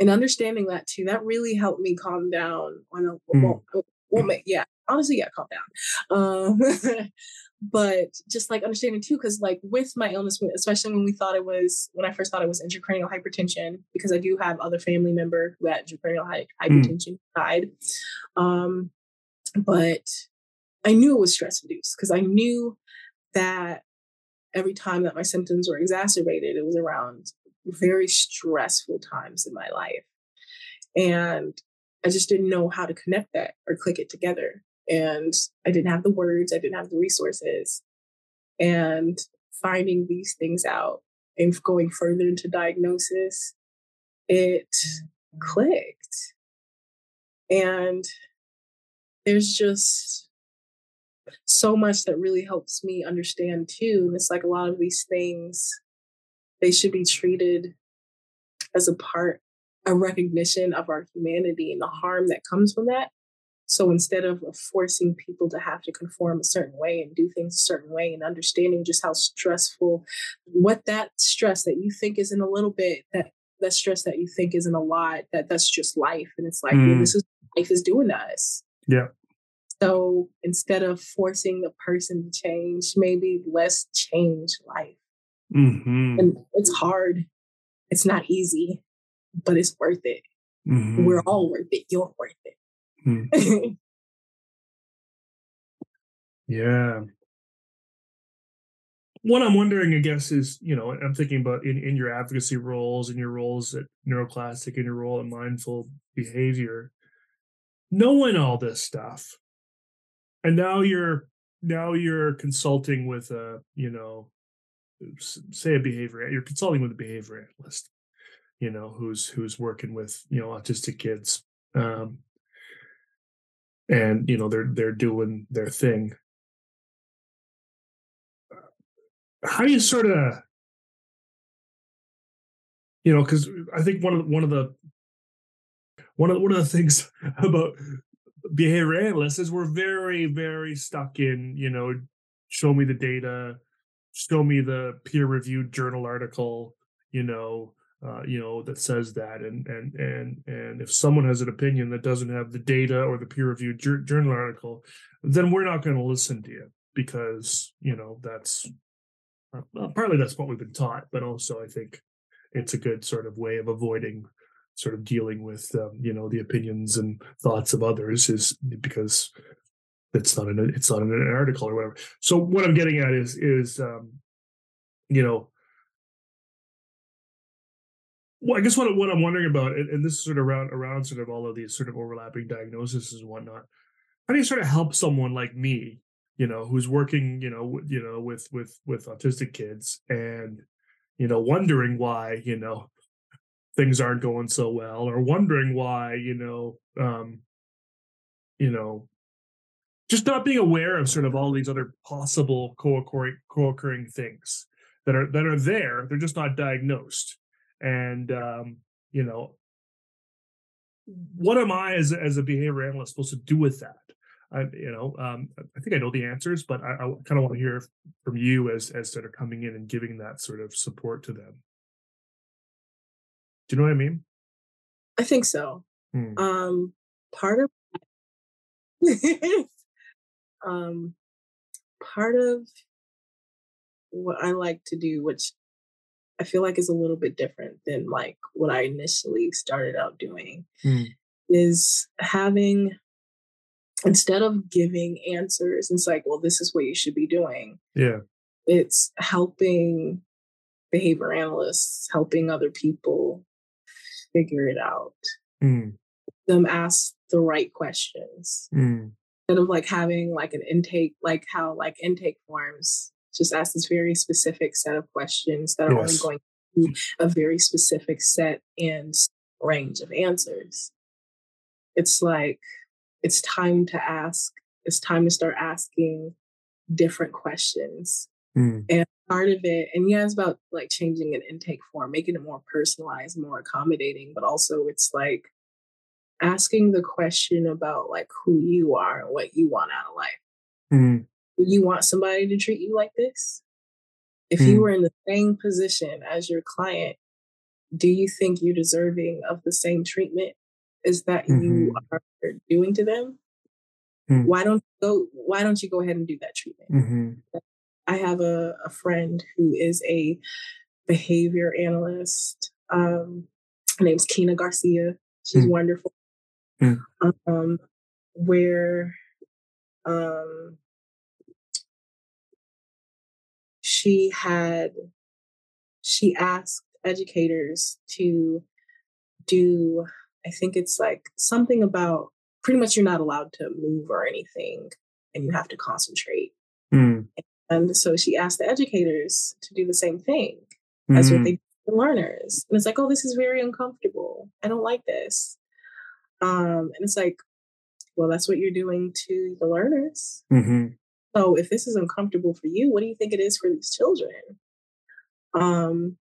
and understanding that too, that really helped me calm down on a mm. well, well, yeah, honestly, yeah, calm down. Um, but just like understanding too because like with my illness especially when we thought it was when i first thought it was intracranial hypertension because i do have other family member who had intracranial hy- hmm. hypertension mm. died um but i knew it was stress induced because i knew that every time that my symptoms were exacerbated it was around very stressful times in my life and i just didn't know how to connect that or click it together and I didn't have the words, I didn't have the resources. And finding these things out and going further into diagnosis, it clicked. And there's just so much that really helps me understand too. And it's like a lot of these things, they should be treated as a part, a recognition of our humanity and the harm that comes from that so instead of forcing people to have to conform a certain way and do things a certain way and understanding just how stressful, what that stress that you think isn't a little bit, that that stress that you think isn't a lot, that that's just life. And it's like, mm. well, this is life is doing to us. Yeah. So instead of forcing the person to change, maybe let's change life. Mm-hmm. And it's hard. It's not easy, but it's worth it. Mm-hmm. We're all worth it. You're worth it. Mm. Yeah. What I'm wondering, I guess, is you know, I'm thinking about in, in your advocacy roles, in your roles at NeuroClastic, in your role in mindful behavior, knowing all this stuff, and now you're now you're consulting with a you know, say a behavior, you're consulting with a behavior analyst, you know, who's who's working with you know autistic kids, um, and you know they're they're doing their thing. How do you sort of you know because i think one of one of the one of one of the things about behavior analysts is we're very very stuck in you know show me the data show me the peer reviewed journal article you know uh, you know that says that and and and and if someone has an opinion that doesn't have the data or the peer reviewed journal article then we're not going to listen to you because you know that's uh, partly that's what we've been taught, but also I think it's a good sort of way of avoiding sort of dealing with um, you know the opinions and thoughts of others is because it's not an it's not an article or whatever. So what I'm getting at is is um, you know well, I guess what what I'm wondering about, and, and this is sort of around around sort of all of these sort of overlapping diagnoses and whatnot. How do you sort of help someone like me you know who's working you know you know with with with autistic kids and you know wondering why you know things aren't going so well or wondering why you know um you know just not being aware of sort of all these other possible co-occurring co-occurring things that are that are there they're just not diagnosed and um you know what am i as as a behavior analyst supposed to do with that I, you know, um, I think I know the answers, but I, I kind of want to hear from you as as sort of coming in and giving that sort of support to them. Do you know what I mean? I think so. Hmm. Um, part of um, part of what I like to do, which I feel like is a little bit different than like what I initially started out doing, Hmm. is having instead of giving answers, it's like, well, this is what you should be doing. Yeah. It's helping behavior analysts, helping other people figure it out, Hmm. them ask the right questions. Hmm. Instead of like having like an intake, like how like intake forms just ask this very specific set of questions that are only going to a very specific set and range of answers. It's like it's time to ask, it's time to start asking different questions. Hmm. And part of it, and yeah, it's about like changing an intake form, making it more personalized, more accommodating, but also it's like asking the question about like who you are and what you want out of life. Hmm. You want somebody to treat you like this? If Mm. you were in the same position as your client, do you think you're deserving of the same treatment as that you are doing to them? Mm. Why don't you go why don't you go ahead and do that treatment? Hmm. I have a, a friend who is a behavior analyst. Um, her name's Kina Garcia. She's Mm. wonderful. Mm. Um, where um, she had she asked educators to do i think it's like something about pretty much you're not allowed to move or anything and you have to concentrate Hmm. and so she asked the educators to do the same thing as what Hmm. they do the learners and it's like oh this is very uncomfortable i don't like this um and it's like well that's what you're doing to the learners Hmm. So if this is uncomfortable for you, what do you think it is for these children? Um,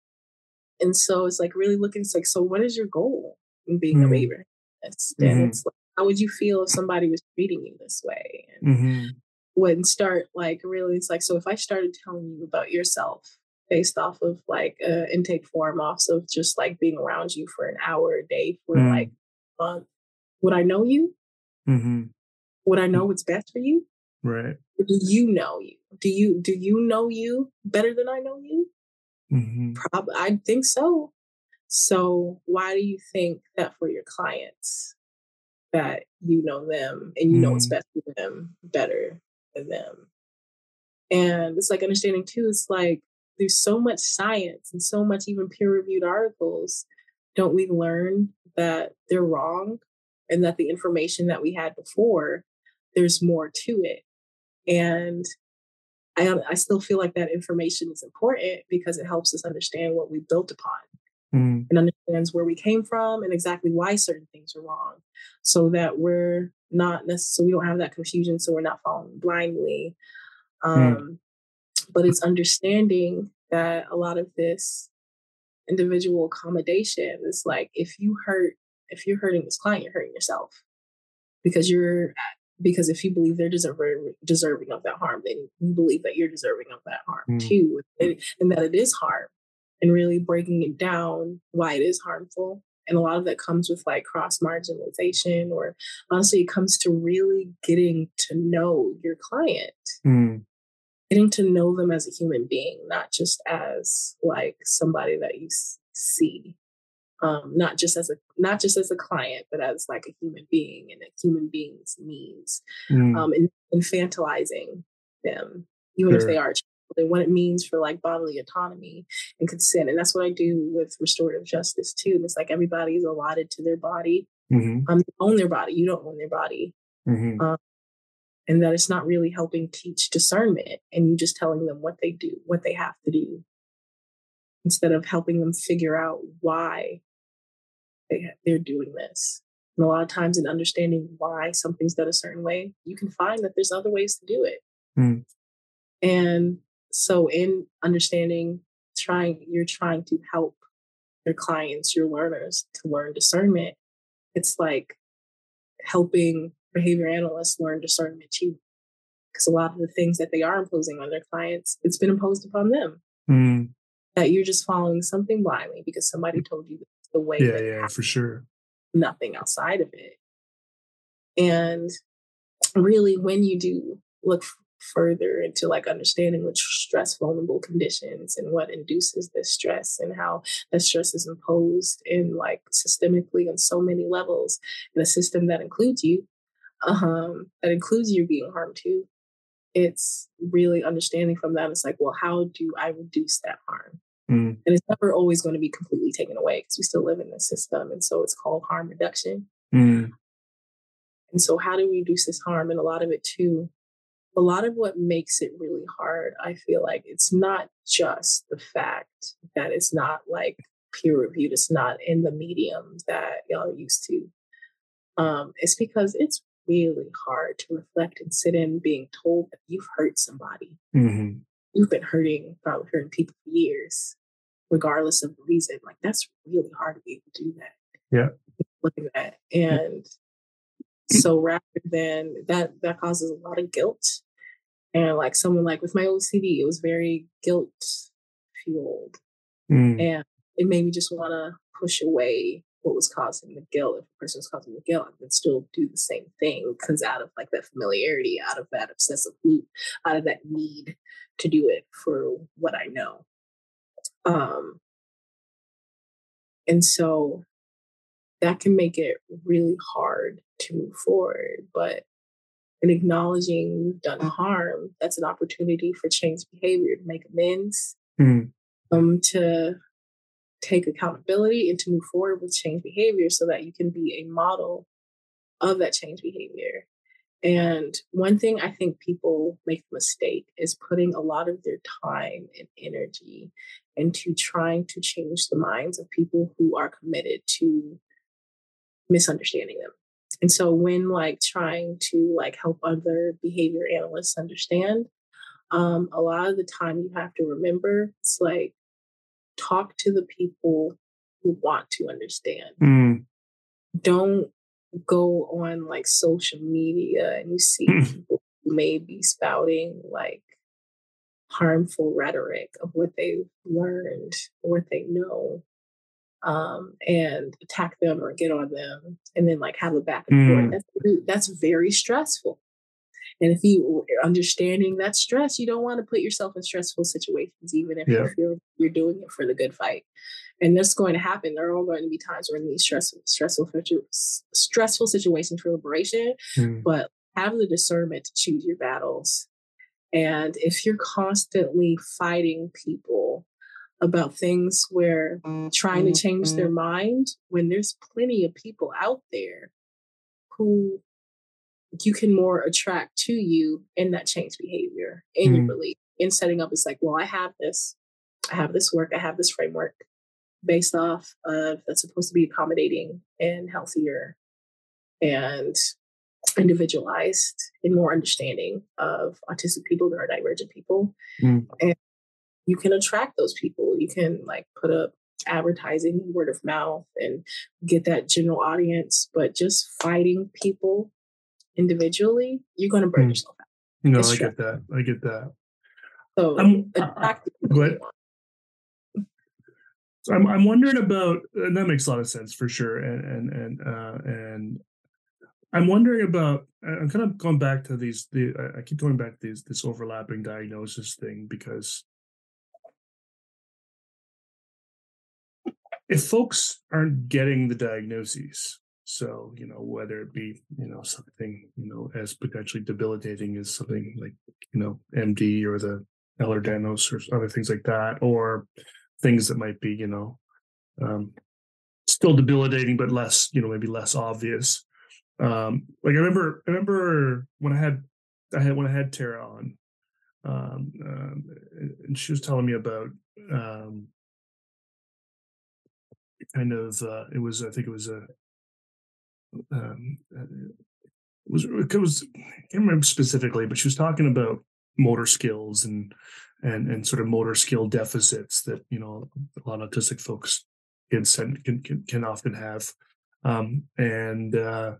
and so it's like really looking. It's like, so what is your goal in being a Mm. behavior analyst? And it's like, how would you feel if somebody was treating you this way? And Hmm. when start like really, it's like, so if I started telling you about yourself based off of like an intake form, off of just like being around you for an hour a day for Mm. like a month, would I know you? Hmm. Would I know what's best for you? Right. Do you know you? Do you do you know you better than I know you? Mm-hmm. Prob- I think so. So why do you think that for your clients that you know them and you know what's Mm. best for them better than them? And it's like understanding too, it's like there's so much science and so much even peer-reviewed articles. Don't we learn that they're wrong and that the information that we had before, there's more to it. And I, I still feel like that information is important because it helps us understand what we built upon Mm. and understands where we came from and exactly why certain things are wrong so that we're not necessarily we don't have that confusion so we're not following blindly um, but it's understanding that a lot of this individual accommodation is like if you hurt if you're hurting this client you're hurting yourself because you're because if you believe they're deserving deserving of that harm then you believe that you're deserving of that harm Mm. too and, and that it is harm and really breaking it down why it is harmful and a lot of that comes with like cross marginalization or honestly it comes to really getting to know your client Mm. getting to know them as a human being not just as like somebody that you see um not just as a not just as a client but as like a human being and a human being's needs Mm. um and infantilizing them even if they are and what it means for like bodily autonomy and consent and that's what i do with restorative justice too And it's like everybody's allotted to their body Mhm. um own their body you don't own their body Mhm. um, and that it's not really helping teach discernment and you just telling them what they do what they have to do instead of helping them figure out why they, they're doing this and a lot of times in understanding why something's done a certain way you can find that there's other ways to do it Mm. and so in understanding trying you're trying to help your clients your learners to learn discernment it's like helping behavior analysts learn discernment too because a lot of the things that they are imposing on their clients it's been imposed upon them Mm. that you're just following something blindly because somebody told you the way Yeah, yeah, for sure. nothing outside of it. And really, when you do look further into like understanding which stress vulnerable conditions and what induces this stress and how that stress is imposed in like systemically on so many levels in a system that includes you, um, that includes you being harmed too. It's really understanding from that. It's like, well, how do I reduce that harm? Mm. And it's never always going to be completely taken away because we still live in this system. And so it's called harm reduction. Mm. And so, how do we reduce this harm? And a lot of it, too, a lot of what makes it really hard, I feel like it's not just the fact that it's not like peer reviewed, it's not in the medium that y'all are used to. Um, it's because it's really hard to reflect and sit in being told that you've hurt somebody. Mhm. You've been hurting, probably hurting people for years, regardless of the reason. Like, that's really hard to be able to do that. Yeah. Look at that. And so rather than that, that causes a lot of guilt. And like someone like with my OCD, it was very guilt fueled. Mm. And it made me just want to push away what was causing the guilt. If the person was causing the guilt, I could still do the same thing because out of like that familiarity, out of that obsessive loop, out of that need to do it for what I know. Um, and so that can make it really hard to move forward. But in acknowledging you've done harm, that's an opportunity for change behavior to make amends, Mm. um, to take accountability and to move forward with change behavior so that you can be a model of that change behavior. And one thing I think people make a mistake is putting a lot of their time and energy into trying to change the minds of people who are committed to misunderstanding them. And so when like trying to like help other behavior analysts understand, um, a lot of the time you have to remember it's like talk to the people who want to understand. Mm. Don't go on like social media and you see Mm. people who may be spouting like harmful rhetoric of what they've learned or what they know um, and attack them or get on them and then like have a back and Mm. forth. That's, very- that's very stressful. And if you are understanding that stress, you don't want to put yourself in stressful situations, even if Yeah. you feel you're doing it for the good fight. And that's going to happen. There are all going to be times when these stressful, stressful, stressful situations for liberation, Mm. but have the discernment to choose your battles. And if you're constantly fighting people about things where trying to change their mind, when there's plenty of people out there who you can more attract to you in that change behavior in your Mm. belief in setting up it's like well i have this i have this work i have this framework based off of that's supposed to be accommodating and healthier and individualized and more understanding of autistic people neurodivergent people Mm. and you can attract those people you can like put up advertising word of mouth and get that general audience but just fighting people individually you're going to burn Mm. yourself out No, It's I true. get that. I get that. so I'm- I- attract the go people you ahead. want. So I'm I'm wondering about and that makes a lot of sense for sure. And and and uh and I'm wondering about I'm kind of going back to these the I- I keep going back to these this overlapping diagnosis thing because if folks aren't getting the diagnoses, so you know whether it be you know something you know as potentially debilitating as something like you know MD or the Ehlers-Danlos or other things like that, or things that might be you know um, still debilitating but less you know maybe less obvious. Um, like I remember I remember when I had I had when I had Tara on, um, um, and she was telling me about um, kind of uh, it was I think it was a um, it was it was I can't remember specifically, but she was talking about motor skills and and and sort of motor skill deficits that you know a lot of autistic folks kids can can can, often have, um, and uh,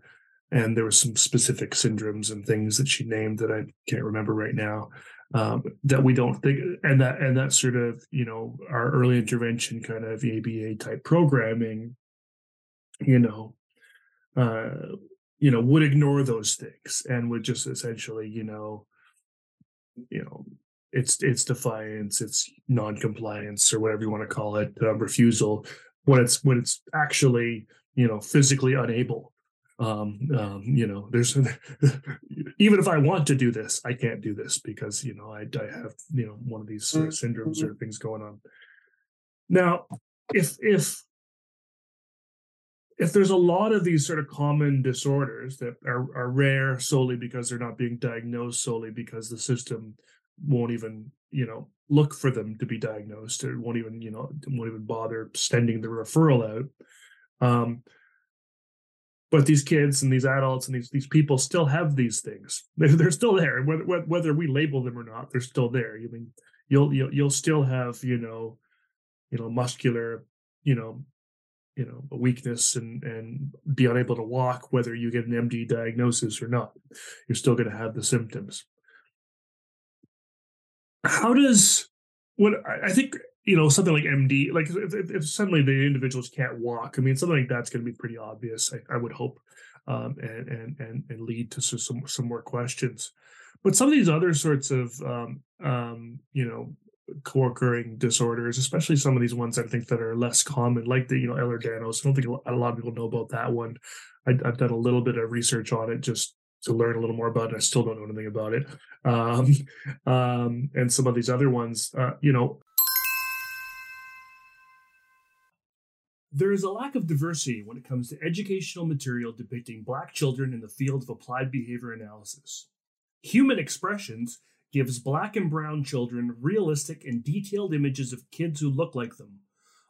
and there were some specific syndromes and things that she named that I can't remember right now um, that we don't think and that and that sort of you know our early intervention kind of ABA type programming, you know, uh, you know would ignore those things and would just essentially you know, you know. It's it's defiance, it's non-compliance, or whatever you want to call it, uh, refusal. When it's when it's actually you know physically unable um, um you know there's even if i want to do this i can't do this because you know i, I have you know one of these sort of syndromes or things going on now if if if there's a lot of these sort of common disorders that are, are rare solely because they're not being diagnosed solely because the system won't even you know look for them to be diagnosed or won't even you know won't even bother sending the referral out um but these kids and these adults and these these people still have these things. They're, they're still there, whether whether we label them or not. They're still there. I mean, you'll you'll you'll still have you know, you know, muscular, you know, you know, a weakness and and be unable to walk, whether you get an MD diagnosis or not. You're still going to have the symptoms. How does what I think you know something like MD, like if, if, suddenly the individuals can't walk, I mean something like that's going to be pretty obvious. I, I would hope, um, and and and and lead to some some more questions. But some of these other sorts of um, um, you know co-occurring disorders, especially some of these ones I think that are less common, like the you know Ehlers-Danlos. I don't think a lot of people know about that one. I, I've done a little bit of research on it just to learn a little more about it. I still don't know anything about it. Um, um, and some of these other ones, uh, you know, There is a lack of diversity when it comes to educational material depicting Black children in the field of applied behavior analysis. Hueman Expressions gives Black and Brown children realistic and detailed images of kids who look like them,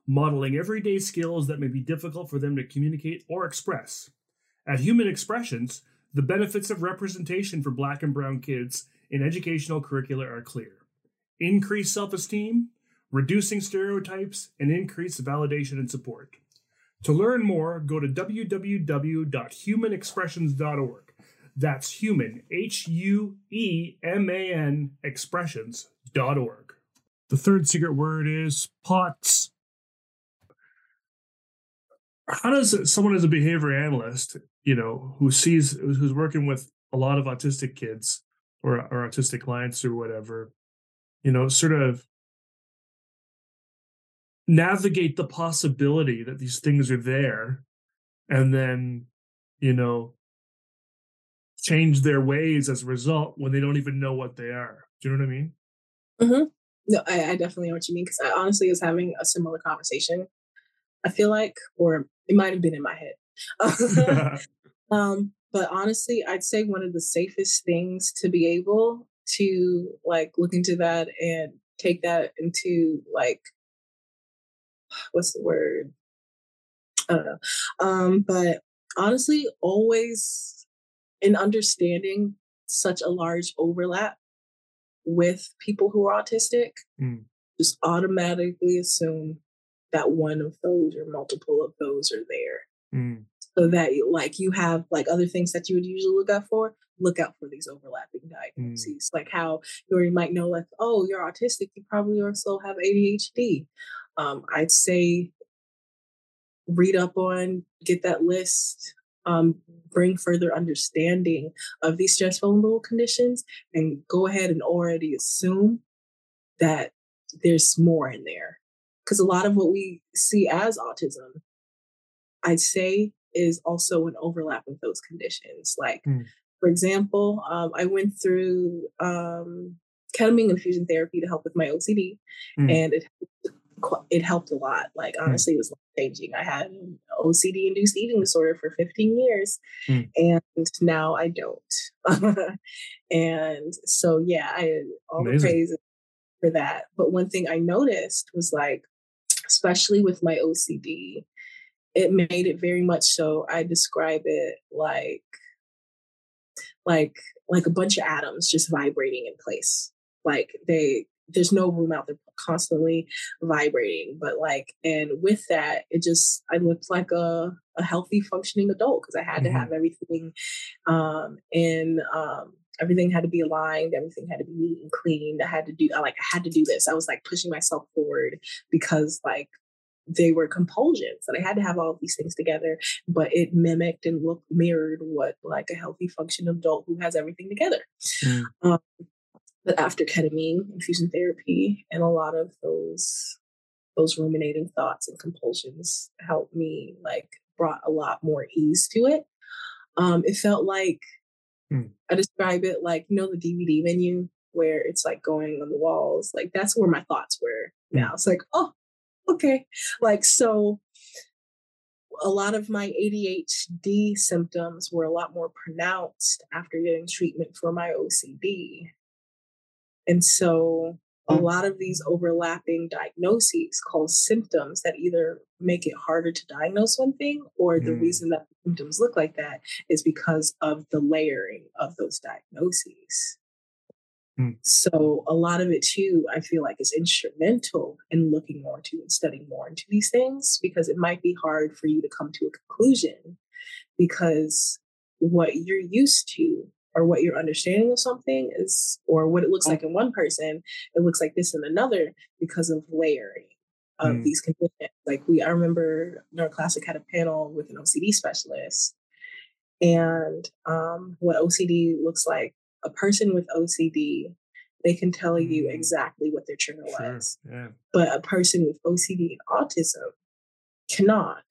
modeling everyday skills that may be difficult for them to communicate or express. At Hueman Expressions, the benefits of representation for Black and Brown kids in educational curricula are clear increased self esteem, reducing stereotypes, and increased validation and support. To learn more, go to www.huemanexpressions.org. That's human, H U E M A N, expressions.org. The third secret word is POTS. How does someone as a behavior analyst, you know, who sees, who's working with a lot of autistic kids, or, or autistic clients or whatever, you know, sort of navigate the possibility that these things are there and then, you know, change their ways as a result when they don't even know what they are. Do you know what I mean? Mm-hmm. No, I, I definitely know what you mean because I honestly was having a similar conversation. I feel like, or it might have been in my head. um, but honestly, I'd say one of the safest things to be able to like look into that and take that into like what's the word? I don't know. Um, but honestly, always in understanding such a large overlap with people who are autistic, mm. just automatically assume that one of those or multiple of those are there. Mm. So that like you have like other things that you would usually look out for, look out for these overlapping mm. diagnoses. Mm. Like how you might know like, oh, you're autistic, you probably also have ADHD. Um, I'd say read up on, get that list, um, bring further understanding of these stress vulnerable conditions, and go ahead and already assume that there's more in there. Because a lot of what we see as autism, I'd say, is also an overlap of those conditions. Like, mm. for example, um, I went through um, ketamine infusion therapy to help with my OCD, mm. and it it helped a lot. Like hmm. honestly, mm. it was changing. I had OCD induced eating disorder for 15 years, mm. and now I don't. and so yeah, I all Amazing. the praise for that. But one thing I noticed was like, especially with my OCD, it made it very much so. I describe it like like like a bunch of atoms just vibrating in place like they there's no room out there constantly vibrating but like and with that it just i looked like a, a healthy functioning adult because i had mm-hmm. to have everything um and um everything had to be aligned everything had to be neat and clean i had to do i like i had to do this i was like pushing myself forward because like they were compulsions and i had to have all these things together but it mimicked and looked mirrored what like a healthy functioning adult who has everything together mm. um, but after ketamine infusion therapy and a lot of those those ruminating thoughts and compulsions helped me like brought a lot more ease to it um it felt like hmm. i describe it like you know the dvd menu where it's like going on the walls like that's where my thoughts were hmm. now it's like oh okay like so a lot of my ADHD symptoms were a lot more pronounced after getting treatment for my OCD. And so a mm. lot of these overlapping diagnoses cause symptoms that either make it harder to diagnose one thing or the mm. reason that symptoms look like that is because of the layering of those diagnoses. Mm. So a lot of it too, I feel like is instrumental in looking more into and studying more into these things because it might be hard for you to come to a conclusion because what you're used to or what your understanding of something is or what it looks like in one person it looks like this in another because of layering of mm. these conditions like we i remember NeuroClastic had a panel with an ocd specialist and um, what ocd looks like a person with ocd they can tell you mm. exactly what their trigger sure. was yeah. but a person with ocd and autism cannot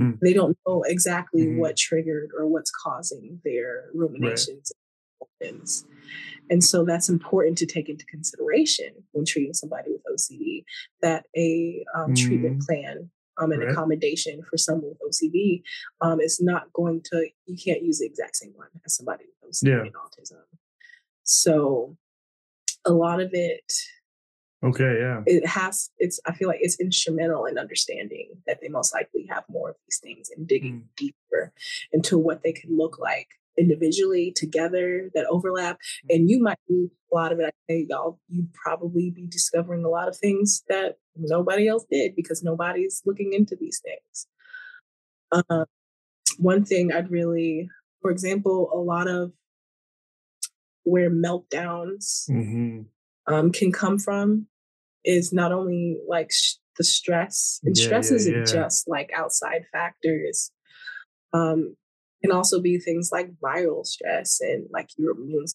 Mm. They don't know exactly mm-hmm. what triggered or what's causing their ruminations right. and so that's important to take into consideration when treating somebody with OCD that a um, mm. treatment plan um, an right. accommodation for someone with OCD um, is not going to, you can't use the exact same one as somebody with OCD yeah. and autism. So a lot of it Okay, yeah. It has it's I feel like it's instrumental in understanding that they most likely have more of these things and digging mm. deeper into what they can look like individually together that overlap. Mm. And you might do a lot of it. I say y'all you'd probably be discovering a lot of things that nobody else did because nobody's looking into these things. Um, one thing I'd really, for example, a lot of where meltdowns mm-hmm. um, can come from is not only like sh- the stress, and yeah, stress yeah, isn't yeah. just like outside factors. Um, can also be things like viral stress and like your immune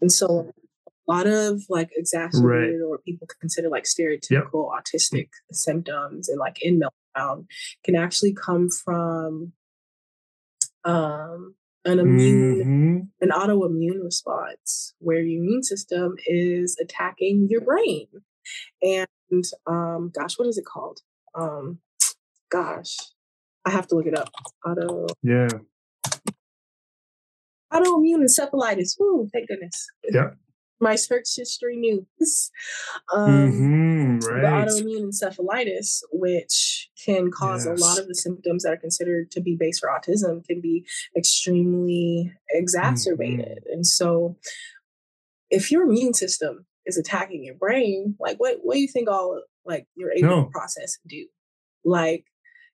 And so a lot of like exacerbated right. or people consider like stereotypical yep. autistic symptoms and like in meltdown can actually come from um, an immune mm-hmm. an autoimmune response where your immune system is attacking your brain. And um gosh what is it called? Um gosh i have to look it up. Auto yeah. Autoimmune encephalitis. Ooh, thank goodness. Yeah my search history news. Um, mm-hmm, right. The autoimmune encephalitis, which can cause yes. a lot of the symptoms that are considered to be based for autism, can be extremely exacerbated. Mm-hmm. And so, if your immune system is attacking your brain, like what what do you think all like you're able no. to process and do? Like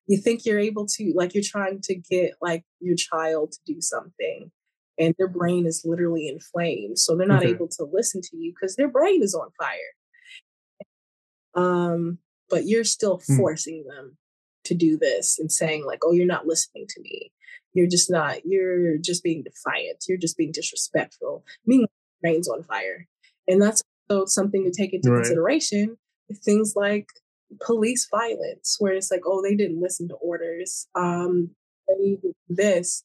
you think you're able to like you're trying to get like your child to do something and their brain is literally inflamed. So they're not okay. able to listen to you because their brain is on fire. Um, but you're still hmm. forcing them to do this and saying, like, oh, you're not listening to me. You're just not, you're just being defiant. You're just being disrespectful. Meanwhile, brain's on fire. And that's also something to take into right. consideration. Things like police violence, where it's like, oh, they didn't listen to orders. Um, this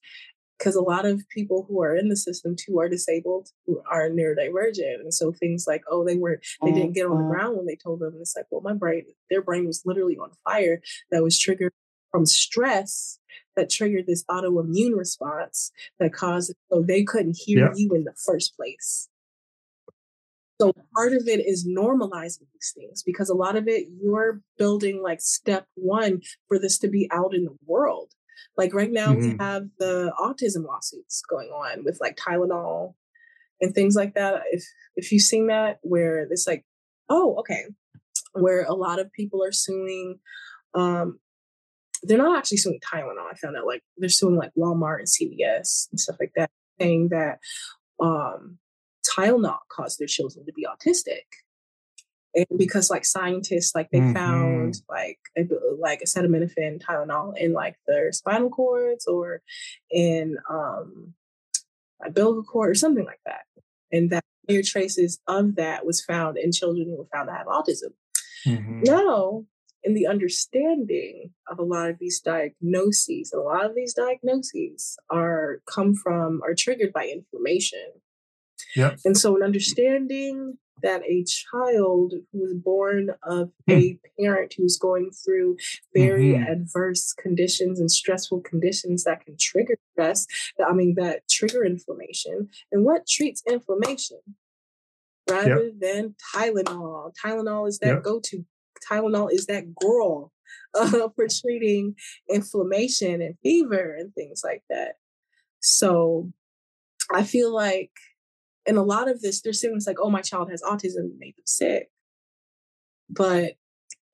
because a lot of people who are in the system too are disabled who are neurodivergent and so things like oh they weren't they didn't get on the mm-hmm. ground when they told them it's like well my brain their brain was literally on fire that was triggered from stress that triggered this autoimmune response that caused so they couldn't hear yeah. you in the first place so part of it is normalizing these things because a lot of it you're building like step one for this to be out in the world like right now, mm-hmm. we have the autism lawsuits going on with like Tylenol and things like that. If if you've seen that, where it's like, oh, okay, where a lot of people are suing. Um, they're not actually suing Tylenol. I found out like they're suing like Walmart and CVS and stuff like that, saying that um, Tylenol caused their children to be autistic and because like scientists like they mm-hmm. found like a, like acetaminophen tylenol in like their spinal cords or in um a umbilical cord or something like that and that mere traces of that was found in children who were found to have autism mm-hmm. now in the understanding of a lot of these diagnoses a lot of these diagnoses are come from are triggered by inflammation yeah and so an understanding that a child who was born of hmm. a parent who's going through very mm-hmm. adverse conditions and stressful conditions that can trigger stress, that, I mean, that trigger inflammation. And what treats inflammation? Rather yep. than Tylenol. Tylenol is that yep. go to. Tylenol is that girl uh, for treating inflammation and fever and things like that. So I feel like and a lot of this, they're saying it's like, oh, my child has autism and made them sick. But,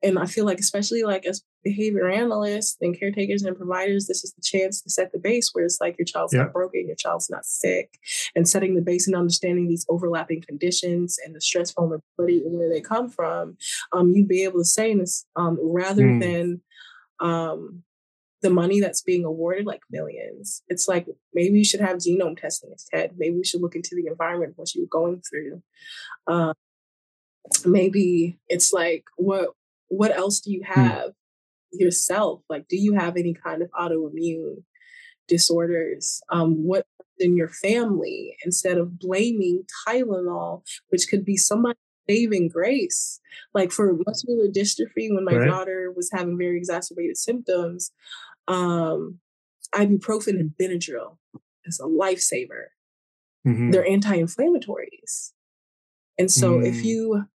and I feel like, especially like as behavior analysts and caretakers and providers, this is the chance to set the base where it's like your child's yeah. not broken, your child's not sick, and setting the base and understanding these overlapping conditions and the stress vulnerability and where they come from. Um, you'd be able to say this um, rather mm. than um, the money that's being awarded, like millions. It's like maybe you should have genome testing instead. Maybe we should look into the environment what you're going through. Uh, maybe it's like what what else do you hmm. have yourself? Like, do you have any kind of autoimmune disorders? Um, what in your family instead of blaming Tylenol, which could be somebody saving grace. Like for muscular dystrophy, when my right. daughter was having very exacerbated symptoms, um, ibuprofen and Benadryl is a lifesaver. Mm-hmm. They're anti-inflammatories. And so mm. if you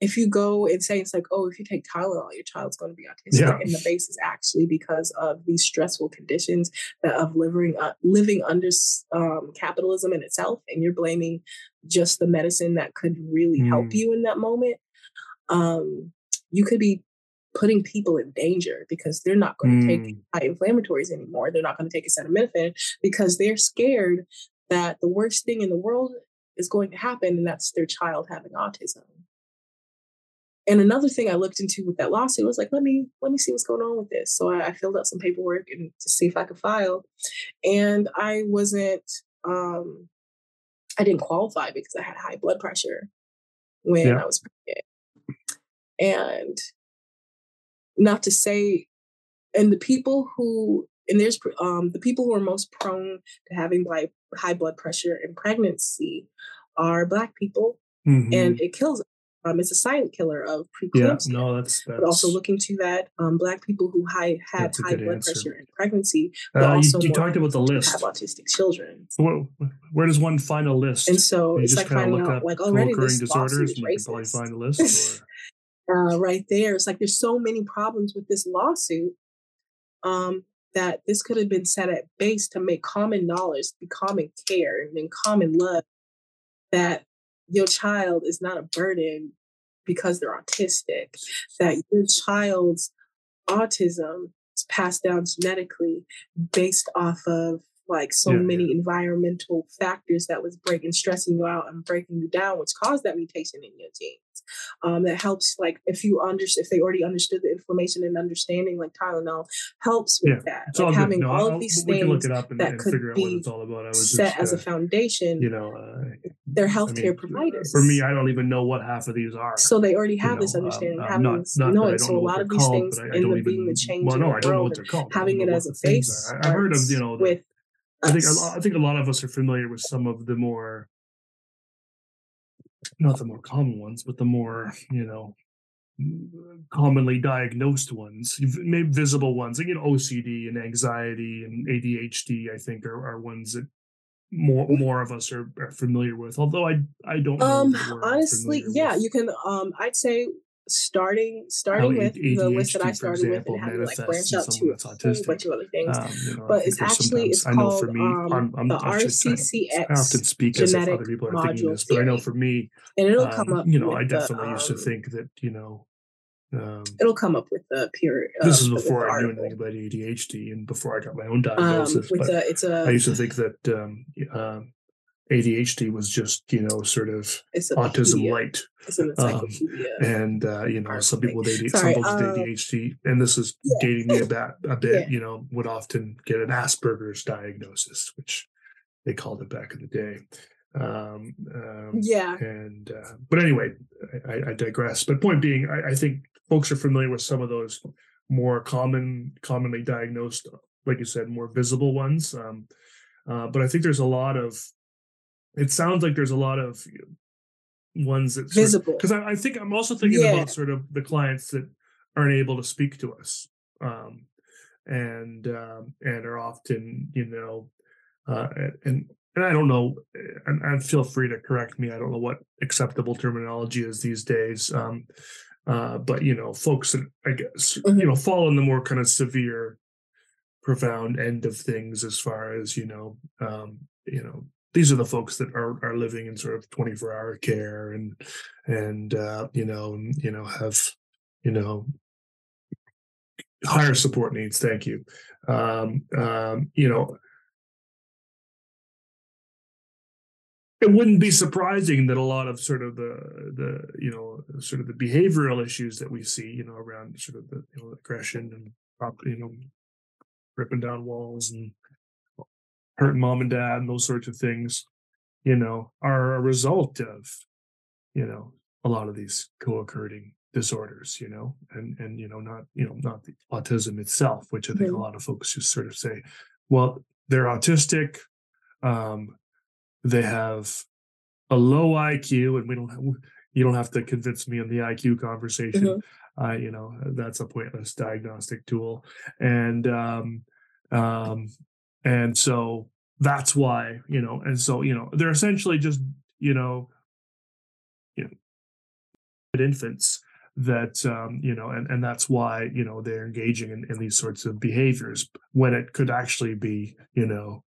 if you go and say it's like, oh, if you take Tylenol, your child's going to be autistic, yeah. and the base is actually because of these stressful conditions that of living uh, living under um, capitalism in itself, and you're blaming just the medicine that could really mm. help you in that moment. Um, you could be putting people in danger because they're not going to mm. take high inflammatories anymore. They're not going to take acetaminophen because they're scared that the worst thing in the world is going to happen, and that's their child having autism. And another thing I looked into with that lawsuit was like, let me let me see what's going on with this. So I, I filled out some paperwork and to see if I could file, and I wasn't. Um, I didn't qualify because I had high blood pressure when Yeah. I was pregnant. And not to say, and the people who, and there's um, the people who are most prone to having high, high blood pressure in pregnancy are Black people, Mhm. and it kills. Um, it's a silent killer of yeah, preeclampsia. no, that's that's. But also looking to that. Um, black people who high, had high blood answer. pressure in pregnancy but Uh, you, also you more talked about the list. have autistic children. Where, where does one find a list? And so you it's like kind of finding look out, like already this lawsuit disorders, is and you can probably find a list. uh, right there. It's like there's so many problems with this lawsuit um, that this could have been set at base to make common knowledge, be common care, and then common love that your child is not a burden because they're autistic, that your child's autism is passed down genetically based off of like so Yeah, many environmental factors that was breaking stressing you out and breaking you down which caused that mutation in your genes um, that helps like if you understand if they already understood the inflammation and understanding like tylenol helps with that It's all like having No, all I'll- of these we can look things it up and, that and could figure out what be it's all about. I was set just, as a uh, foundation you know, uh, they're I healthcare mean, providers For me, I don't even know what half of these are. so they already have this know, um, understanding, um, having not- not knowing. So a lot of these called, things I- I end up being the change well, in no, the I don't know world. what they're called. Having it as a the face. I- I heard of, you know, with I think a lot, I think a lot of us are familiar with some of the more, not the more common ones, but the more you know, commonly diagnosed ones, maybe visible ones. Like you know, OCD and anxiety and ADHD. I think are, are ones that more more of us are, are familiar with. Although I I don't know. Um, that we're all honestly, yeah, with you can. Um, I'd say starting starting with the list that I started example, with and having like branch out to a bunch of other things. Um, you know, but it's actually it's I know called for me, um, I'm, I'm the I should kind of- RCCX I often speak as if other people are thinking this, but I know for me, and it'll um, come up. you know, I the, definitely used to um, think that, you know, um, it'll come up with the period. this is before I knew anything about ADHD and before I got my own Um, diagnosis. with but the it's a I used to think that um, um, ADHD was just, you know, sort of autism light. Um. And, uh, you know, some people with ADHD, some Sorry, folks with um, ADHD, and this is yeah. dating me a bit, a bit, Yeah. you know, would often get an Asperger's diagnosis, which they called it back in the day. Um, um, yeah, and uh, but anyway I, I digress but point being I, I think folks are familiar with some of those more common commonly diagnosed like you said more visible ones um, uh, but i think there's a lot of it sounds like there's a lot of ones that visible. because I, I think i'm also thinking Yeah. about sort of the clients that aren't able to speak to us um, and um, and are often you know uh, and and I don't know, and, and feel free to correct me. I don't know what acceptable terminology is these days. Um, uh, but you know, folks that I guess Mhm. you know fall in the more kind of severe, profound end of things as far as you know, um, you know, these are the folks that are are living in sort of twenty four hour care and and uh, you know and, you know have you know higher support needs. Thank you. Um, um, you know, it wouldn't be surprising that a lot of sort of the the you know sort of the behavioral issues that we see you know around sort of the you know aggression and you know ripping down walls and hurting mom and dad and those sorts of things you know are a result of you know a lot of these co-occurring disorders you know and and you know not you know not the autism itself which i think a lot of folks just sort of say well they're autistic um they have a low IQ, and we don't have, you don't have to convince me on the IQ conversation. Mhm. I, you know, that's a pointless diagnostic tool, and um, um, and so that's why you know, and so you know, they're essentially just you know, you know, infants that um, you know, and and that's why you know they're engaging in, in these sorts of behaviors when it could actually be you know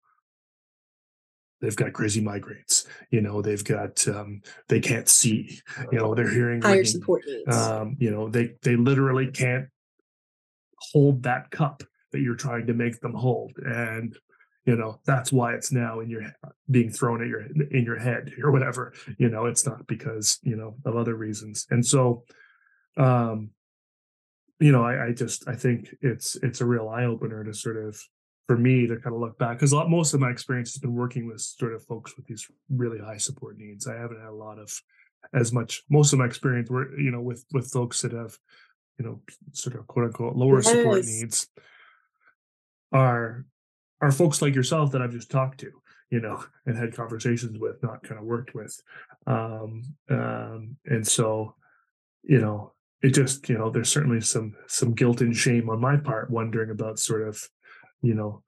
they've got crazy migraines you know they've got um they can't see you know they're hearing higher ringing. support needs. um you know they they literally can't hold that cup that you're trying to make them hold and you know that's why it's now in your being thrown at your in your head or whatever you know it's not because you know of other reasons and so um you know i, I just i think it's it's a real eye-opener to sort of for me to kind of look back because most of my experience has been working with sort of folks with these really high support needs. I haven't had a lot of as much. Most of my experience were you know with with folks that have you know sort of quote unquote lower yes. support needs are are folks like yourself that I've just talked to you know, and had conversations with, not kind of worked with. Um, um, and so, you know, it just, you know, there's certainly some some guilt and shame on my part, wondering about sort of, you know,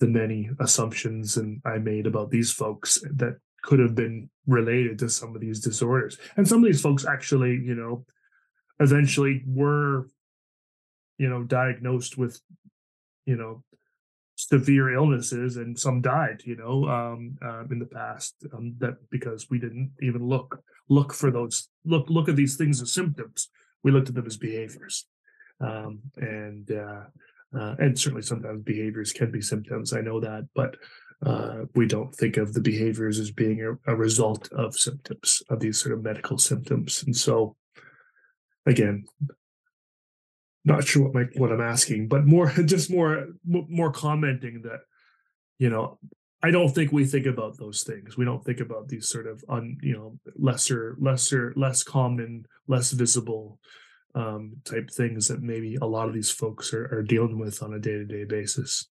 the many assumptions and I made about these folks that could have been related to some of these disorders. And some of these folks actually, you know, eventually were, you know, diagnosed with, you know, severe illnesses and some died you know um, uh, in the past um, that because we didn't even look look for those look look at these things as symptoms. We looked at them as behaviors. Um, and uh, uh, and certainly sometimes behaviors can be symptoms i know that but uh, we don't think of the behaviors as being a, a result of symptoms of these sort of medical symptoms. And so again not sure what my what I'm asking, but more just more more commenting that you know I don't think we think about those things. We don't think about these sort of un you know lesser lesser less common less visible um, type things that maybe a lot of these folks are, are dealing with on a day to day basis.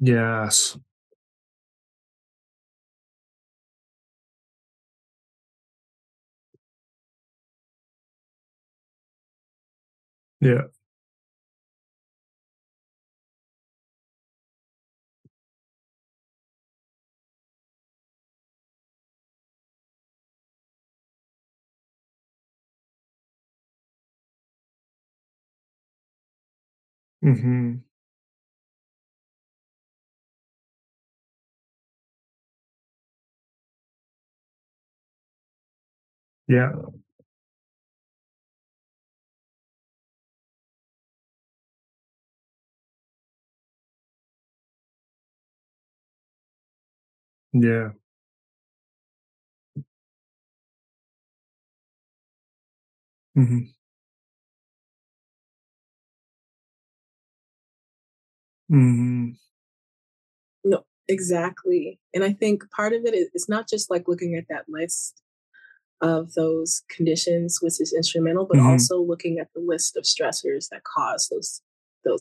Yes. Yeah. Mhm. Yeah. Yeah. Mhm. Mhm. No, exactly. And I think part of it is it's not just like looking at that list of those conditions, which is instrumental, but Mhm. also looking at the list of stressors that cause those those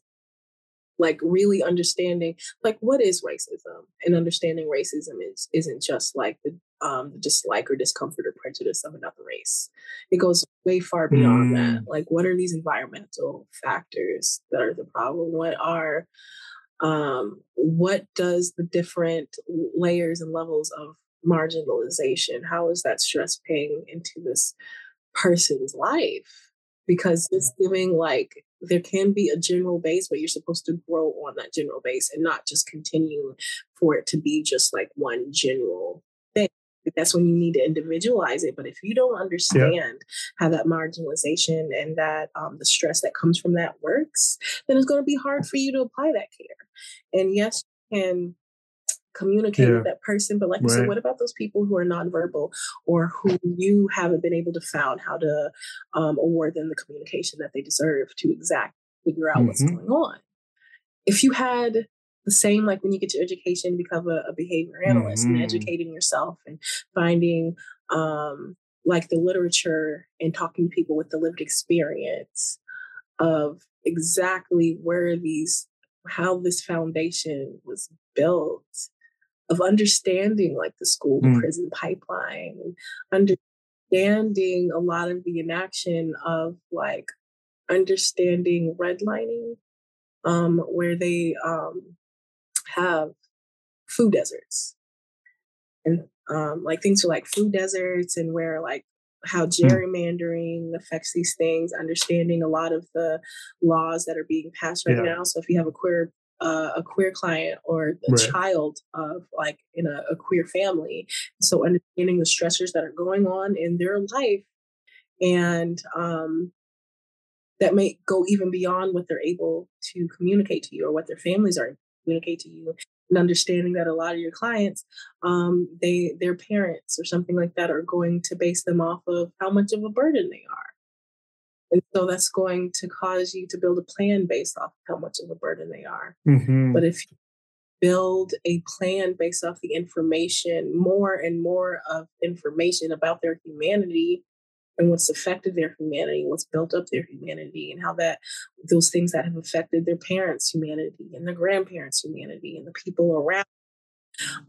like really understanding like what is racism and understanding racism is isn't just like the um the dislike or discomfort or prejudice of another race it goes way far beyond that Mm. like what are these environmental factors that are the problem what are um what does the different layers and levels of marginalization how is that stress paying into this person's life because it's giving like there can be a general base, but you're supposed to grow on that general base and not just continue for it to be just like one general thing. That's when you need to individualize it. But if you don't understand yeah. how that marginalization and that um, the stress that comes from that works, then it's going to be hard for you to apply that care. And yes, you can communicate yeah. with that person. But like right. you said, what about those people who are nonverbal or who you haven't been able to found how to um, award them the communication that they deserve to exact figure out mm-hmm. what's going on? If you had the same like when you get your education, become a, a behavior analyst mm-hmm. and educating yourself and finding um, like the literature and talking to people with the lived experience of exactly where these how this foundation was built of understanding like the school mm. prison pipeline understanding a lot of the inaction of like understanding redlining um, where they um, have food deserts and um, like things are like food deserts and where like how Mm. gerrymandering affects these things understanding a lot of the laws that are being passed right Yeah. now so if you have a queer uh, a queer client or a Right. child of like in a, a queer family so understanding the stressors that are going on in their life and um, that may go even beyond what they're able to communicate to you or what their families are communicate to you and understanding that a lot of your clients um, they their parents or something like that are going to base them off of how much of a burden they are and so that's going to cause you to build a plan based off how much of a burden they are Mhm. but if you build a plan based off the information more and more of information about their humanity and what's affected their humanity, what's built up their humanity, and how that those things that have affected their parents' humanity and their grandparents' humanity and the people around.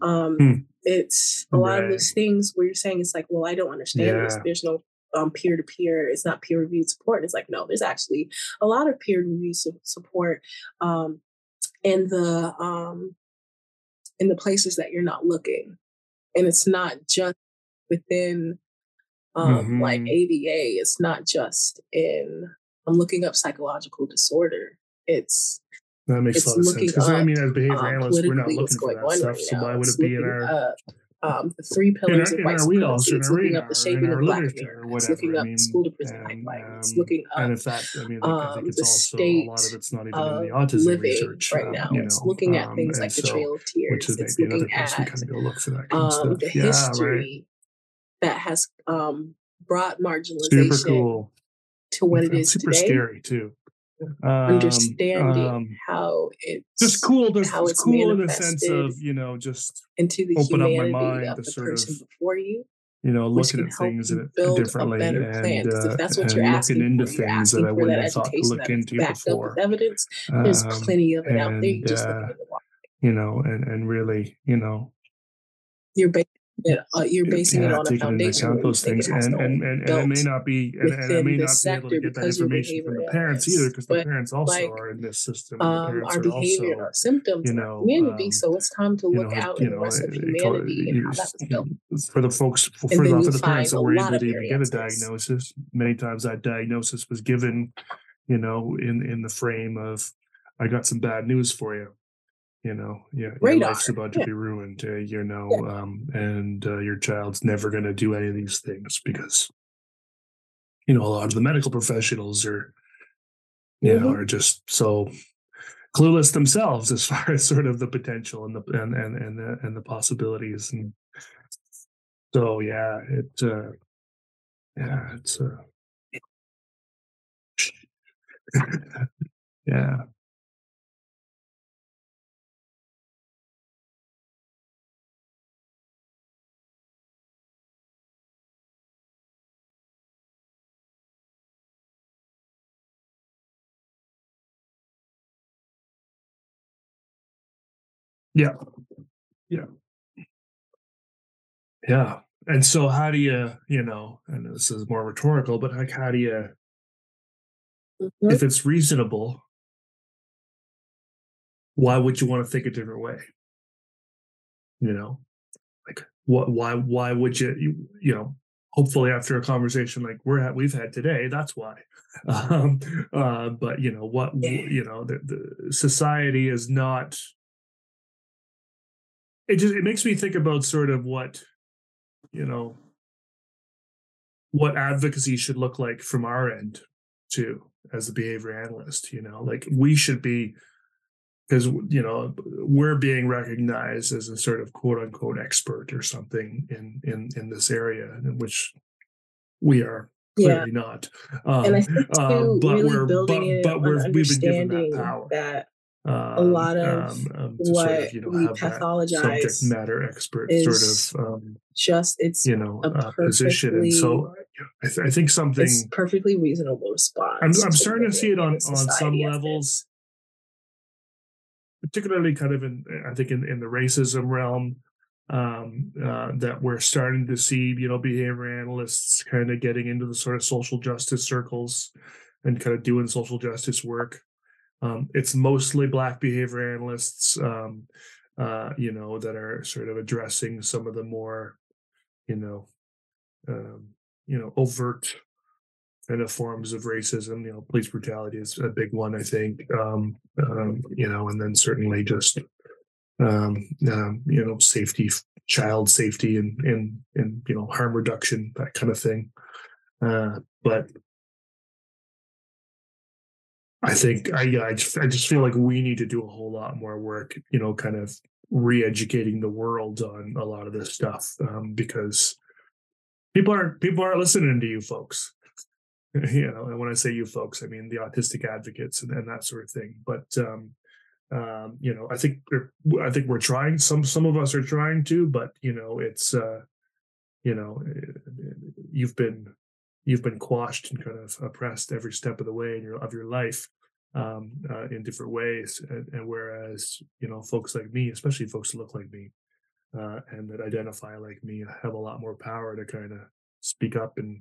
Um, Hmm. It's a lot of those things where you're saying it's like, well, I don't understand this. There's no um, peer-to-peer. It's not peer-reviewed support. And it's like, no, there's actually a lot of peer-reviewed su- support um, in the um, in the places that you're not looking, and it's not just within um, like Mhm. ADA. It's not just in. I'm looking up psychological disorder. It's That makes it's a lot of sense. Because I mean, as behavior um, analysts, we're not looking for that stuff. right So why would it be in our up, um, the three in pillars our, of white supremacy. It's looking up the in shaping of Black America. It's looking I up mean, the school to prison pipeline. It's um, looking and up that, I mean, I um, it's the also a lot state of it's not even in of the autism living research, right now. you It's know, looking at um, things like the so Trail of tears. which is It's looking at kind of look for that kind of um, the Yeah, right. history that has um, brought marginalization cool. to what it And super today. scary too. Um, Understanding um, how it's just cool. Just how it's cool in the sense of you know just into the open up my mind to the sort of before you, you know looking at things in- a differently plan. and uh, that's what and you're looking asking into for, things that I wouldn't have thought to look into before. evidence. There's Um, plenty of it out there. Just uh, looking at the you know, and and really, you know, You're it. Uh, you're basing it yeah, on a foundation account those things, it and and and, and it may not be, and, and I may not be able to get that information from the parents either, because the parents also like are in this system, um, our behavior also, our symptoms you know, community. um, So it's time to you look know, out you in the know, rest of it- it- humanity and how that's you built. for the folks for, for the, parents that were able to even get a diagnosis. Many times that diagnosis was given, you know, in in the frame of, "I got some bad news for you." You know, yeah, your Radar. life's about to Yeah. be ruined. Uh, you know, Yeah. um, and uh, your child's never going to do any of these things because, you know, a lot of the medical professionals are, you know, Mhm. are just so clueless themselves as far as sort of the potential and the and and and the, and the possibilities and so yeah it uh yeah it's uh yeah yeah. Yeah. Yeah and so how do you you know and this is more rhetorical but like how do you Mhm. if it's reasonable why would you want to think a different way? You know? Like what why why would you you, you know hopefully after a conversation like we're at we've had today that's why. Um uh but you know what you know the, the society is not it just it makes me think about sort of what you know what advocacy should look like from our end too as a behavior analyst you know like we should be because you know we're being recognized as a sort of quote unquote expert or something in in in this area in which we are Yeah. clearly not um, And I think too, um, but really we're building but, but we're we've been given that power that um, a lot of um, um, to what sort of you know we have that subject matter expert sort of um, just it's you know a uh, position and so I, th- I think something perfectly reasonable response. I'm, I'm starting to see it on on some levels particularly kind of in i think in, in the racism realm um uh, that we're starting to see you know behavior analysts kind of getting into the sort of social justice circles and kind of doing social justice work um it's mostly black behavior analysts um uh you know that are sort of addressing some of the more you know um you know overt kind of forms of racism. You know, police brutality is a big one, I think. Um, um, you know, and then certainly just um, you know, safety, child safety, and and and you know, harm reduction, that kind of thing. Uh, but I think I, I just I just feel like we need to do a whole lot more work. You know, kind of re-educating the world on a lot of this stuff um, because people aren't people aren't listening to you folks you know and when i say you folks i mean the autistic advocates and, and that sort of thing but um, um, you know i think we're i think we're trying some some of us are trying to but you know it's uh you know eh, you've been you've been quashed and kind of oppressed every step of the way in your of your life um, uh, in different ways and, and, whereas you know folks like me especially folks that look like me uh, and that identify like me have a lot more power to kind of speak up and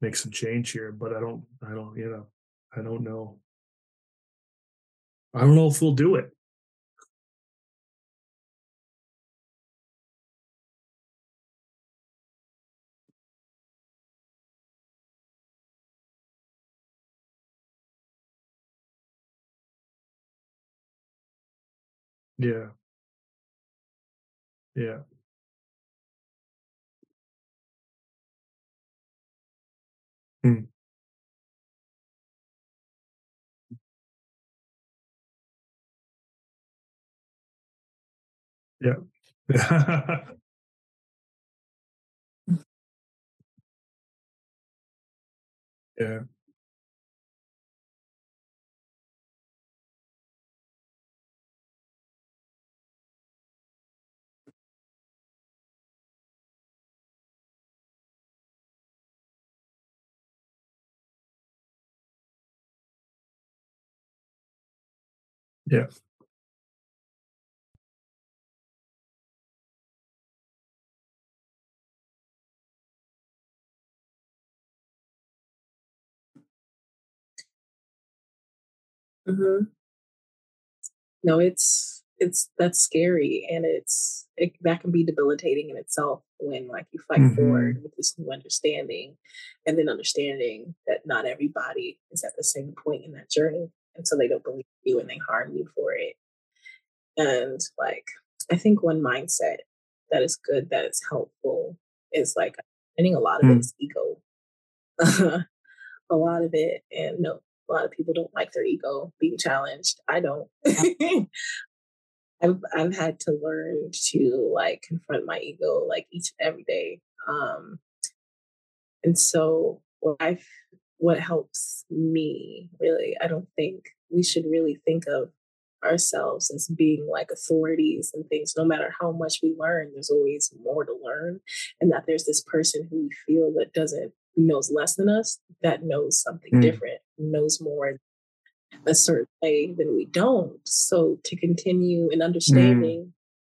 make some change here but i don't i don't you know i don't know I don't know if we'll do it. Yeah. Yeah. Mm. Yeah. Yeah. Yeah. Mhm. No, it's it's that's scary, and it's it that can be debilitating in itself when, like, you fight Mhm. forward with this new understanding, and then understanding that not everybody is at the same point in that journey, and so they don't believe you and they harm you for it. And, like, I think one mindset that is good, that is helpful is, like, I think a lot of it Mm. is ego. A lot of it, and no, a lot of people don't like their ego being challenged. I don't. I've I've had to learn to, like, confront my ego, like, each and every day, um and so what I've what helps me really, I don't think we should really think of ourselves as being like authorities and things. No matter how much we learn, there's always more to learn, and that there's this person who we feel that doesn't knows less than us, that knows something Mm. different, knows more a certain way than we don't. So to continue in Mm. understanding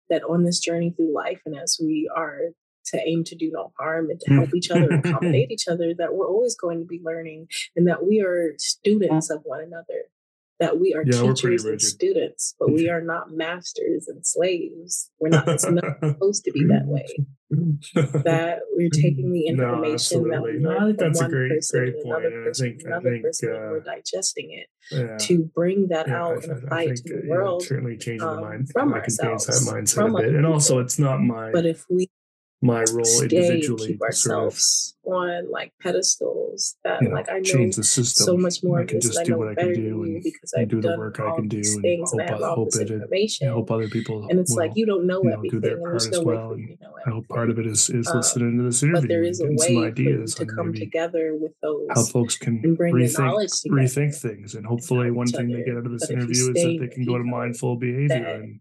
that on this journey through life and as we are to aim to do no harm and to help each other Mm. accommodate each other, that we're always going to be learning and that we are students of one another, that we are Yeah, teachers and students, but we are not masters and slaves. We're not, it's not supposed to be that way. That we're taking the No, information that absolutely. we No, I learned think from that's a one great, person great point. another I person think, another think, person, uh, we're digesting it yeah, to bring that yeah, out and apply it think, to the world certainly changing the um, mind, from contains that ourselves, mindset a bit. And also, it's not my, But if we my role stay individually keep to sort of, ourselves on like pedestals, that you know, like I know change the system. so much more I can just I do what I can do and, because I've do the work I can do and things and I hope, I hope it, and information. hope other people And it's like you don't know you know, do their part as no well. And you know I hope part of it is, is Um, listening to this but interview there and a way ideas to come together with those how folks can and bring your rethink rethink things and hopefully one thing they get out of this But interview is that they can go to mindful behavior and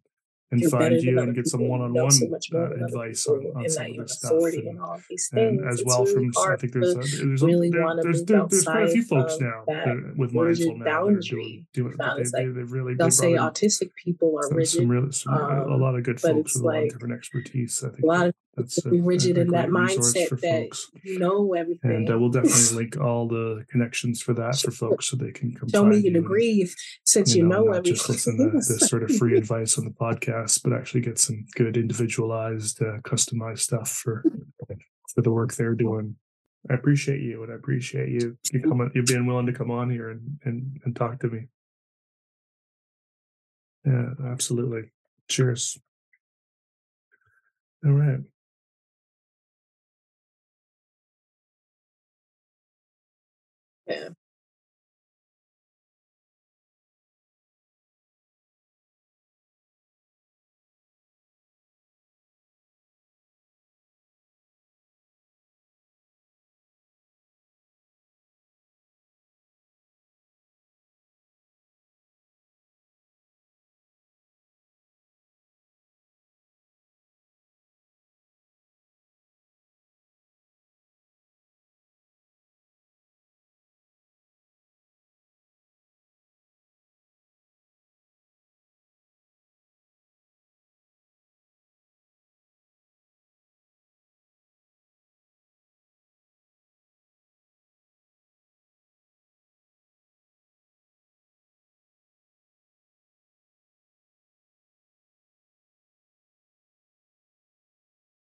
and you're find you and get some people and you know so one-on-one more uh, advice on on some of this stuff and all of these and as it's well really from I think there's a, there's a, there, there's there, there's quite a few folks now that with mindful now that are doing doing I that they they like they've really they'll they say autistic people are some some rigid, some a, a um, lot of good folks with a lot of different expertise. I a think lot of that's a, be rigid a, a in that mindset that folks. you know everything. And uh, everything. we'll definitely link all the connections for that for folks so they can come Show me your and degree since you you know know not just listen to this sort of free advice on the podcast, but actually get some good individualized, uh, customized stuff for for the work they're doing. I appreciate you, and I appreciate you you coming, you being willing to come on here and and and talk to me. Yeah, absolutely. Cheers. All right. Yeah.